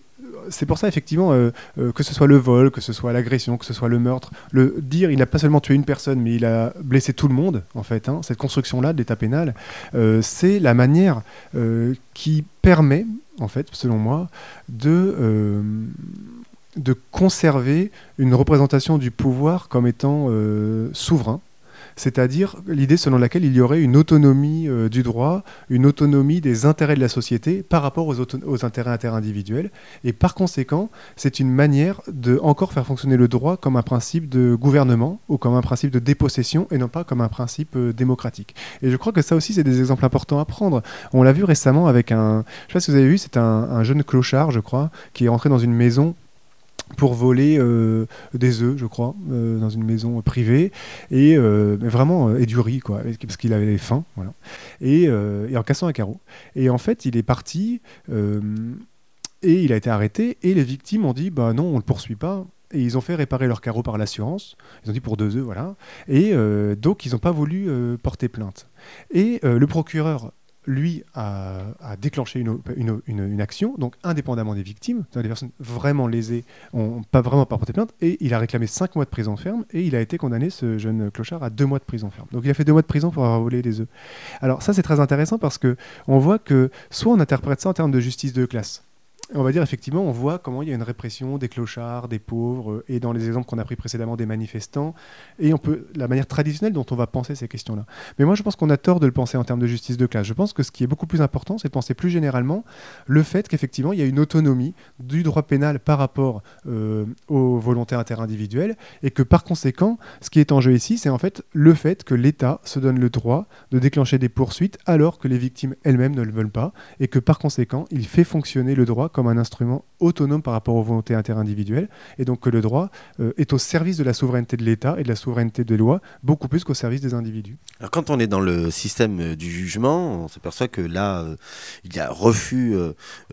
c'est pour ça, effectivement, euh, euh, que ce soit le vol, que ce soit l'agression, que ce soit le meurtre, le dire, il n'a pas seulement tué une personne, mais il a blessé tout le monde, en fait. Hein, cette construction-là de l'état pénal, euh, c'est la manière qui permet, en fait, selon moi, de de conserver une représentation du pouvoir comme étant souverain, c'est-à-dire l'idée selon laquelle il y aurait une autonomie euh, du droit, une autonomie des intérêts de la société par rapport aux, intérêts interindividuels. Et par conséquent, c'est une manière de encore faire fonctionner le droit comme un principe de gouvernement ou comme un principe de dépossession et non pas comme un principe euh, démocratique. Et je crois que ça aussi, c'est des exemples importants à prendre. On l'a vu récemment avec un, je sais pas si vous avez vu, c'est un, un jeune clochard, je crois, qui est rentré dans une maison pour voler euh, des œufs, je crois, euh, dans une maison privée, et euh, vraiment et du riz, quoi, parce qu'il avait faim, voilà, et, en cassant un carreau. Et en fait, il est parti et il a été arrêté, et les victimes ont dit, bah non, on le poursuit pas. Et ils ont fait réparer leur carreau par l'assurance. Ils ont dit pour deux œufs, voilà. Et donc, ils n'ont pas voulu porter plainte. Et le procureur lui, a, déclenché une, action, donc indépendamment des victimes, les personnes vraiment lésées n'ont pas vraiment pas porté plainte, et il a réclamé 5 mois de prison ferme, et il a été condamné, ce jeune clochard, à 2 mois de prison ferme. Donc il a fait 2 mois de prison pour avoir volé des œufs. Alors ça, c'est très intéressant parce que on voit que soit on interprète ça en termes de justice de classe, on va dire effectivement, on voit comment il y a une répression des clochards, des pauvres, euh, et dans les exemples qu'on a pris précédemment des manifestants, et on peut la manière traditionnelle dont on va penser ces questions-là. Mais moi, je pense qu'on a tort de le penser en termes de justice de classe. Je pense que ce qui est beaucoup plus important, c'est de penser plus généralement le fait qu'effectivement, il y a une autonomie du droit pénal par rapport euh, aux volontés interindividuelles, et que par conséquent, ce qui est en jeu ici, c'est en fait le fait que l'État se donne le droit de déclencher des poursuites alors que les victimes elles-mêmes ne le veulent pas, et que par conséquent, il fait fonctionner le droit comme un instrument autonome par rapport aux volontés interindividuelles, et donc que le droit euh, est au service de la souveraineté de l'État et de la souveraineté des lois, beaucoup plus qu'au service des individus. Alors quand on est dans le système euh, du jugement, on s'aperçoit que là, euh, il y a refus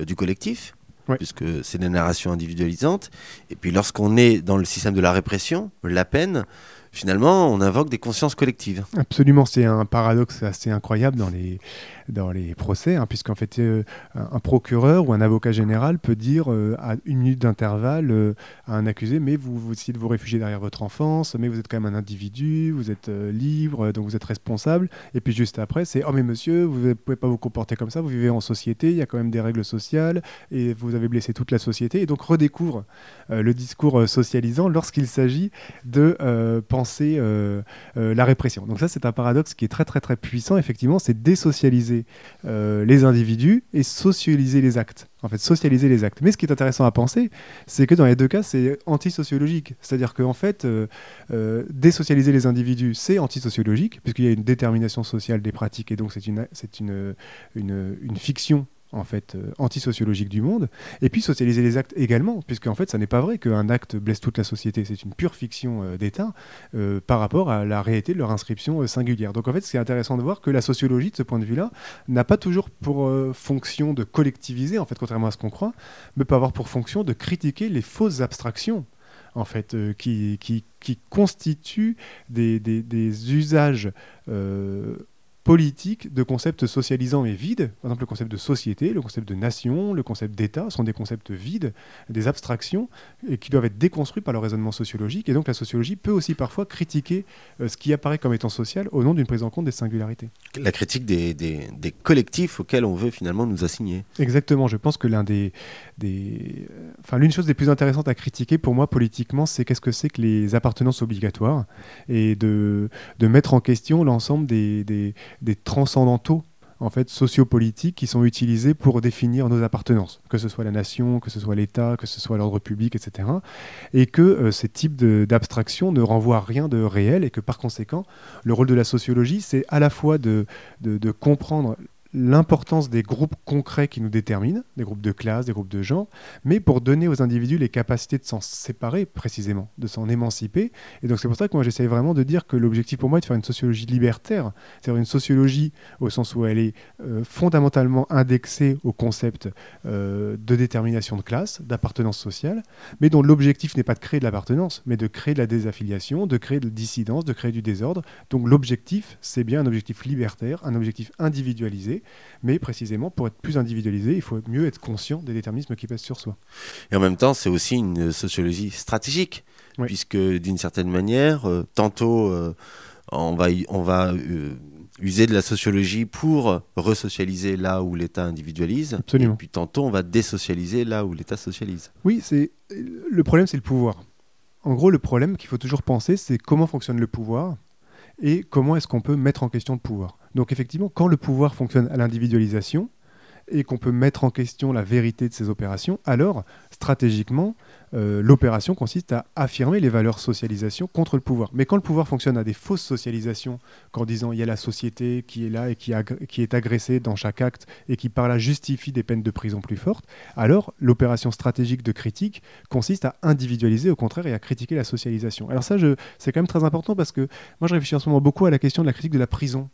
du collectif, puisque c'est des narrations individualisantes, et puis lorsqu'on est dans le système de la répression, la peine, finalement, on invoque des consciences collectives. Absolument, c'est un paradoxe assez incroyable dans les, dans les procès, hein, puisqu'en fait, euh, un, procureur ou un avocat général peut dire euh, à une minute d'intervalle euh, à un accusé Mais vous, vous essayez de vous réfugier derrière votre enfance, mais vous êtes quand même un individu, vous êtes libre, donc vous êtes responsable. Et puis juste après, c'est Oh, mais monsieur, vous ne pouvez pas vous comporter comme ça, vous vivez en société, il y a quand même des règles sociales, et vous avez blessé toute la société. Et donc redécouvre le discours socialisant lorsqu'il s'agit de penser la répression. Donc ça, c'est un paradoxe qui est très, très, très puissant, effectivement, c'est désocialiser euh, les individus et socialiser les actes. En fait, socialiser les actes. Mais ce qui est intéressant à penser, c'est que dans les deux cas, c'est antisociologique. C'est-à-dire qu'en fait, euh, euh, désocialiser les individus, c'est antisociologique, puisqu'il y a une détermination sociale des pratiques, et donc c'est une, une, une, une fiction en fait euh, antisociologique du monde, et puis socialiser les actes également, puisque en fait ça n'est pas vrai qu'un acte blesse toute la société, c'est une pure fiction euh, d'État euh, par rapport à la réalité de leur inscription singulière. Donc en fait, ce qui est intéressant de voir que la sociologie, de ce point de vue-là, n'a pas toujours pour fonction de collectiviser, en fait, contrairement à ce qu'on croit, mais peut avoir pour fonction de critiquer les fausses abstractions en fait, qui, qui, qui, constituent des, des usages politique de concepts socialisants et vides. Par exemple, le concept de société, le concept de nation, le concept d'État sont des concepts vides, des abstractions, et qui doivent être déconstruits par le raisonnement sociologique. Et donc la sociologie peut aussi parfois critiquer euh, ce qui apparaît comme étant social au nom d'une prise en compte des singularités. La critique des, des, des, collectifs auxquels on veut finalement nous assigner. Exactement. Je pense que l'un des, des... Enfin, l'une chose des plus intéressantes à critiquer pour moi politiquement, c'est qu'est-ce que c'est que les appartenances obligatoires et de, de mettre en question l'ensemble des, des des transcendantaux en fait sociopolitiques qui sont utilisés pour définir nos appartenances, que ce soit la nation, que ce soit l'État, que ce soit l'ordre public, etc. Et que euh, ces types d'abstraction ne renvoient à rien de réel et que par conséquent, le rôle de la sociologie, c'est à la fois de, de comprendre l'importance des groupes concrets qui nous déterminent, des groupes de classe, des groupes de genre, mais pour donner aux individus les capacités de s'en séparer précisément, de s'en émanciper. Et donc c'est pour ça que moi j'essaye vraiment de dire que l'objectif pour moi est de faire une sociologie libertaire, c'est-à-dire une sociologie au sens où elle est euh, fondamentalement indexée au concept euh, de détermination de classe, d'appartenance sociale, mais dont l'objectif n'est pas de créer de l'appartenance, mais de créer de la désaffiliation, de créer de la dissidence, de créer du désordre. Donc l'objectif, c'est bien un objectif libertaire, un objectif individualisé, mais précisément pour être plus individualisé, il faut mieux être conscient des déterminismes qui pèsent sur soi. Et en même temps, c'est aussi une sociologie stratégique, puisque d'une certaine manière, euh, tantôt euh, on va, on va euh, user de la sociologie pour resocialiser là où l'État individualise, Absolument. et puis tantôt on va désocialiser là où l'État socialise. Oui, c'est le problème, c'est le pouvoir. En gros, le problème qu'il faut toujours penser, c'est comment fonctionne le pouvoir et comment est-ce qu'on peut mettre en question le pouvoir? Donc effectivement, quand le pouvoir fonctionne à l'individualisation et qu'on peut mettre en question la vérité de ces opérations, alors stratégiquement, euh, l'opération consiste à affirmer les valeurs socialisation contre le pouvoir. Mais quand le pouvoir fonctionne à des fausses socialisations, qu'en disant il y a la société qui est là et qui, qui, est agressée dans chaque acte et qui par là justifie des peines de prison plus fortes, alors l'opération stratégique de critique consiste à individualiser au contraire et à critiquer la socialisation. Alors ça, c'est quand même très important parce que moi je réfléchis en ce moment beaucoup à la question de la critique de la prison.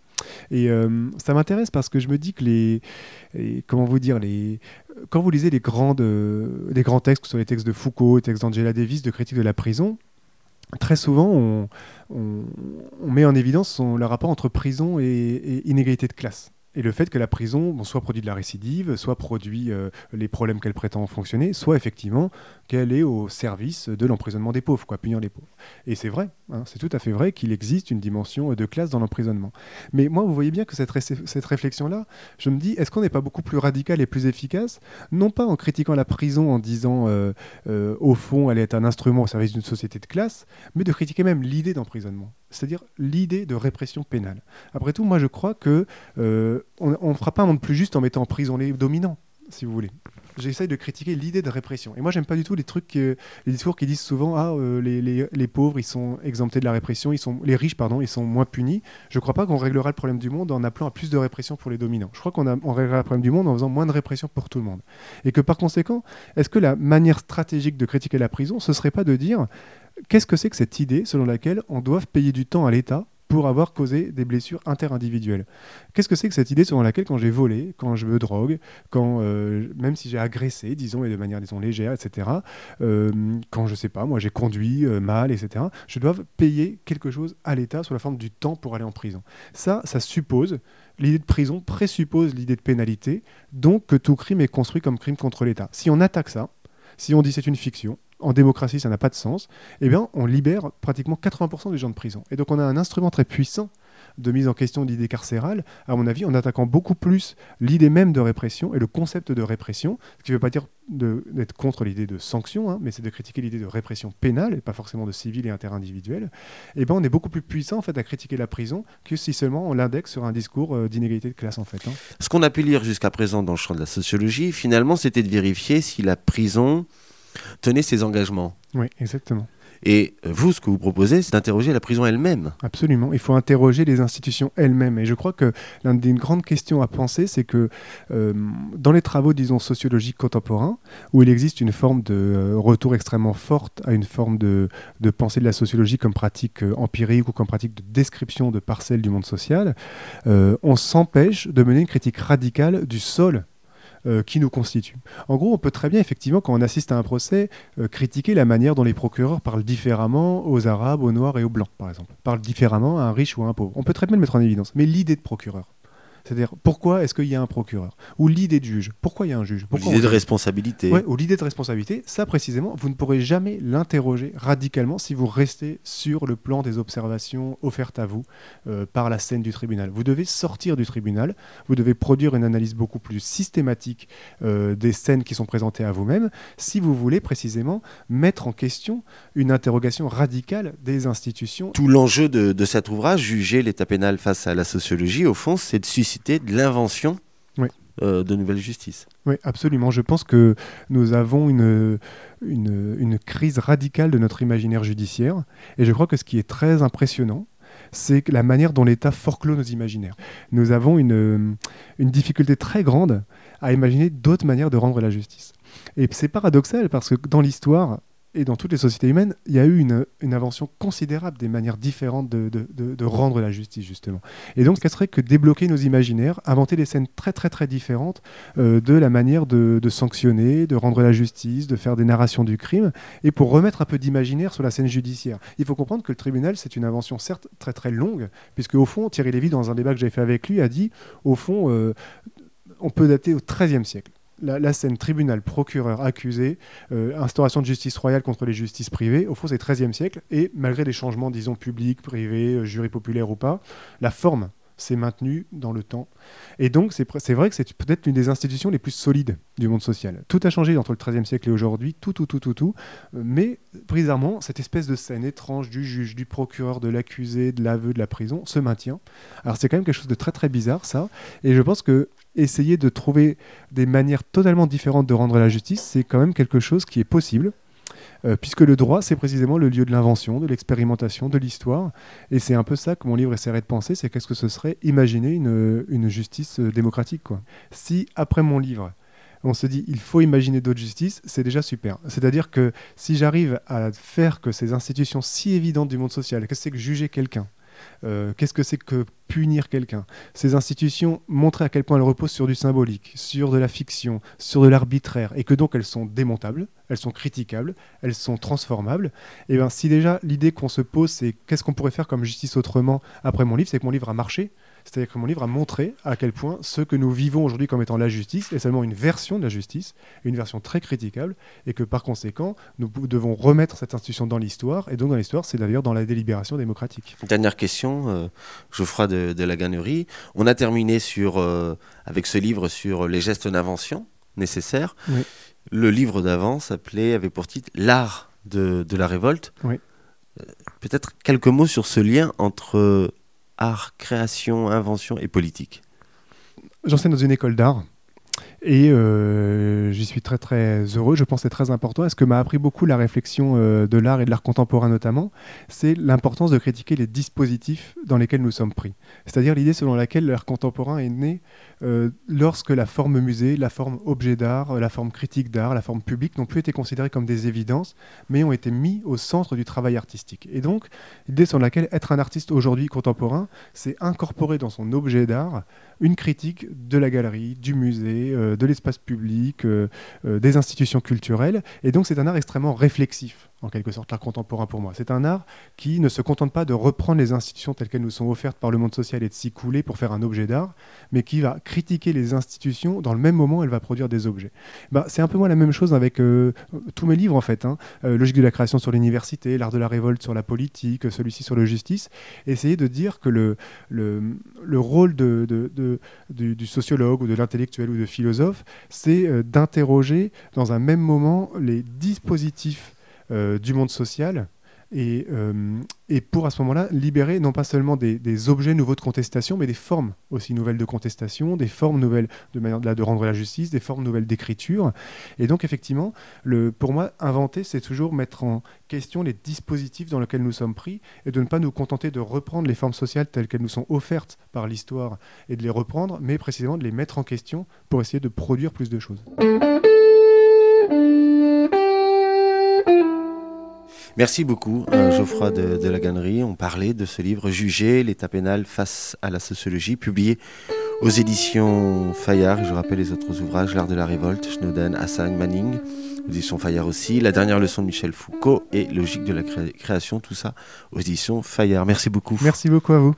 Et euh, ça m'intéresse parce que je me dis que les, comment vous dire, quand vous lisez euh, les grands textes, sur les textes de Foucault, les textes d'Angela Davis, de critique de la prison, très souvent on, met en évidence le rapport entre prison et inégalité de classe et le fait que la prison soit produit de la récidive, soit produit euh, les problèmes qu'elle prétend fonctionner, soit effectivement qu'elle est au service de l'emprisonnement des pauvres, quoi, punir les pauvres. Et c'est vrai, hein, c'est tout à fait vrai qu'il existe une dimension de classe dans l'emprisonnement. Mais moi, vous voyez bien que cette, réflexion-là, je me dis, est-ce qu'on n'est pas beaucoup plus radical et plus efficace Non pas en critiquant la prison en disant, euh, euh, au fond, elle est un instrument au service d'une société de classe, mais de critiquer même l'idée d'emprisonnement? C'est-à-dire l'idée de répression pénale. Après tout, moi je crois que euh, on ne fera pas un monde plus juste en mettant en prison les dominants, si vous voulez. J'essaye de critiquer l'idée de répression. Et moi, j'aime pas du tout les trucs, les discours qui disent souvent ah euh, les, pauvres ils sont exemptés de la répression, ils sont les riches pardon ils sont moins punis. Je crois pas qu'on réglera le problème du monde en appelant à plus de répression pour les dominants. Je crois qu'on on réglera le problème du monde en faisant moins de répression pour tout le monde. Et que par conséquent, est-ce que la manière stratégique de critiquer la prison, ce serait pas de dire Qu'est-ce que c'est que cette idée selon laquelle on doit payer du temps à l'État pour avoir causé des blessures interindividuelles? Qu'est-ce que c'est que cette idée selon laquelle quand j'ai volé, quand je me drogue, quand euh, même si j'ai agressé, disons, et de manière disons légère, etc., euh, quand je sais pas, moi j'ai conduit euh, mal, etc., je dois payer quelque chose à l'État sous la forme du temps pour aller en prison. Ça, ça suppose l'idée de prison présuppose l'idée de pénalité, donc que tout crime est construit comme crime contre l'État. Si on attaque ça, si on dit c'est une fiction, en démocratie, ça n'a pas de sens, eh bien, on libère pratiquement 80% des gens de prison. Et donc, on a un instrument très puissant de mise en question de l'idée carcérale, à mon avis, en attaquant beaucoup plus l'idée même de répression et le concept de répression, ce qui ne veut pas dire d'être contre l'idée de sanction, hein, mais c'est de critiquer l'idée de répression pénale, et pas forcément de civil et interindividuel, et eh ben on est beaucoup plus puissant en fait à critiquer la prison que si seulement on l'indexe sur un discours euh, d'inégalité de classe en fait. Hein. Ce qu'on a pu lire jusqu'à présent dans le champ de la sociologie, finalement, c'était de vérifier si la prison tenez ses engagements. Oui, exactement. Et vous, ce que vous proposez, c'est d'interroger la prison elle-même. Absolument. Il faut interroger les institutions elles-mêmes. Et je crois que l'une des grandes questions à penser, c'est que euh, dans les travaux, disons, sociologiques contemporains, où il existe une forme de euh, retour extrêmement forte à une forme de, de pensée de la sociologie comme pratique euh, empirique ou comme pratique de description de parcelles du monde social, on s'empêche de mener une critique radicale du sol euh, qui nous constitue. En gros, on peut très bien, effectivement, quand on assiste à un procès, euh, critiquer la manière dont les procureurs parlent différemment aux Arabes, aux Noirs et aux Blancs, par exemple. Parlent différemment à un riche ou à un pauvre. On peut très bien le mettre en évidence. Mais l'idée de procureur, c'est-à-dire, pourquoi est-ce qu'il y a un procureur Ou l'idée de juge? Pourquoi il y a un juge? L'idée de responsabilité. ou l'idée de responsabilité, ça précisément, vous ne pourrez jamais l'interroger radicalement si vous restez sur le plan des observations offertes à vous euh, par la scène du tribunal. Vous devez sortir du tribunal, vous devez produire une analyse beaucoup plus systématique euh, des scènes qui sont présentées à vous-même, si vous voulez précisément mettre en question une interrogation radicale des institutions. Tout l'enjeu de, de cet ouvrage, juger l'état pénal face à la sociologie, au fond, c'est de susciter de l'invention euh, de nouvelles justices. Oui, absolument. Je pense que nous avons une, une, crise radicale de notre imaginaire judiciaire. Et je crois que ce qui est très impressionnant, c'est la manière dont l'État forclôt nos imaginaires. Nous avons une, une difficulté très grande à imaginer d'autres manières de rendre la justice. Et c'est paradoxal parce que dans l'histoire, et dans toutes les sociétés humaines, il y a eu une, invention considérable des manières différentes de, rendre la justice, justement. Et donc, ce serait que débloquer nos imaginaires, inventer des scènes très, très, très différentes euh, de la manière de, sanctionner, de rendre la justice, de faire des narrations du crime, et pour remettre un peu d'imaginaire sur la scène judiciaire. Il faut comprendre que le tribunal, c'est une invention certes très, très longue, puisque au fond, Thierry Lévy, dans un débat que j'avais fait avec lui, a dit, au fond, euh, on peut dater au XIIIe siècle la, scène tribunal, procureur, accusé, euh, instauration de justice royale contre les justices privées, au fond c'est 13e siècle, et malgré des changements, disons, publics, privés, euh, jury populaire ou pas, la forme s'est maintenue dans le temps. Et donc c'est vrai que c'est peut-être l'une des institutions les plus solides du monde social. Tout a changé entre le XIIIe siècle et aujourd'hui, tout, tout, tout, tout, tout, mais bizarrement, cette espèce de scène étrange du juge, du procureur, de l'accusé, de l'aveu, de la prison, se maintient. Alors c'est quand même quelque chose de très très bizarre ça, et je pense que essayer de trouver des manières totalement différentes de rendre la justice, c'est quand même quelque chose qui est possible. Euh, puisque le droit, c'est précisément le lieu de l'invention, de l'expérimentation, de l'histoire. Et c'est un peu ça que mon livre essaierait de penser, c'est qu'est-ce que ce serait imaginer une, une justice euh, démocratique. Quoi. Si, après mon livre, on se dit il faut imaginer d'autres justices, c'est déjà super. C'est-à-dire que si j'arrive à faire que ces institutions si évidentes du monde social, qu'est-ce que c'est que juger quelqu'un euh, qu'est-ce que c'est que punir quelqu'un? Ces institutions montraient à quel point elles reposent sur du symbolique, sur de la fiction, sur de l'arbitraire, et que donc elles sont démontables, elles sont critiquables, elles sont transformables. Et bien si déjà l'idée qu'on se pose, c'est qu'est-ce qu'on pourrait faire comme justice autrement après mon livre, c'est que mon livre a marché, c'est-à-dire que mon livre a montré à quel point ce que nous vivons aujourd'hui comme étant la justice est seulement une version de la justice, une version très critiquable, et que par conséquent, nous devons remettre cette institution dans l'histoire, et donc dans l'histoire, c'est d'ailleurs dans la délibération démocratique. Dernière question, euh, Geoffroy de, de, la Gannerie. On a terminé sur, euh, avec ce livre sur les gestes d'invention nécessaires. Le livre d'avant s'appelait, avait pour titre L'art de, de, la révolte. Oui. Euh, peut-être quelques mots sur ce lien entre art, création, invention et politique J'enseigne dans une école d'art. Et euh, j'y suis très très heureux, je pense que c'est très important. Et ce que m'a appris beaucoup la réflexion euh, de l'art et de l'art contemporain notamment, c'est l'importance de critiquer les dispositifs dans lesquels nous sommes pris. C'est-à-dire l'idée selon laquelle l'art contemporain est né euh, lorsque la forme musée, la forme objet d'art, la forme critique d'art, la forme publique n'ont plus été considérées comme des évidences, mais ont été mis au centre du travail artistique. Et donc, l'idée selon laquelle être un artiste aujourd'hui contemporain, c'est incorporer dans son objet d'art une critique de la galerie, du musée, de l'espace public, euh, euh, des institutions culturelles. Et donc c'est un art extrêmement réflexif en quelque sorte, l'art contemporain pour moi. C'est un art qui ne se contente pas de reprendre les institutions telles qu'elles nous sont offertes par le monde social et de s'y couler pour faire un objet d'art, mais qui va critiquer les institutions dans le même moment où elle va produire des objets. Bah, c'est un peu moi la même chose avec euh, tous mes livres en fait. Hein. Euh, Logique de la création sur l'université, L'art de la révolte sur la politique, celui-ci sur la justice. Essayer de dire que le, le, rôle de, de, du, sociologue ou de l'intellectuel ou de philosophe, c'est euh, d'interroger dans un même moment les dispositifs du monde social. Et, euh, et, pour à ce moment-là libérer non pas seulement des, objets nouveaux de contestation, mais des formes aussi nouvelles de contestation, des formes nouvelles de manière rendre la justice, des formes nouvelles d'écriture. Et donc effectivement, le, pour moi, inventer, c'est toujours mettre en question les dispositifs dans lesquels nous sommes pris et de ne pas nous contenter de reprendre les formes sociales telles qu'elles nous sont offertes par l'histoire et de les reprendre, mais précisément de les mettre en question pour essayer de produire plus de choses. Merci beaucoup, euh, Geoffroy de, la Gannerie. On parlait de ce livre Juger l'état pénal face à la sociologie, publié aux éditions Fayard. Je rappelle les autres ouvrages L'art de la révolte, Snowden, Hassan, Manning, aux éditions Fayard aussi. La dernière leçon de Michel Foucault et Logique de la création, tout ça aux éditions Fayard. Merci beaucoup. Merci beaucoup à vous.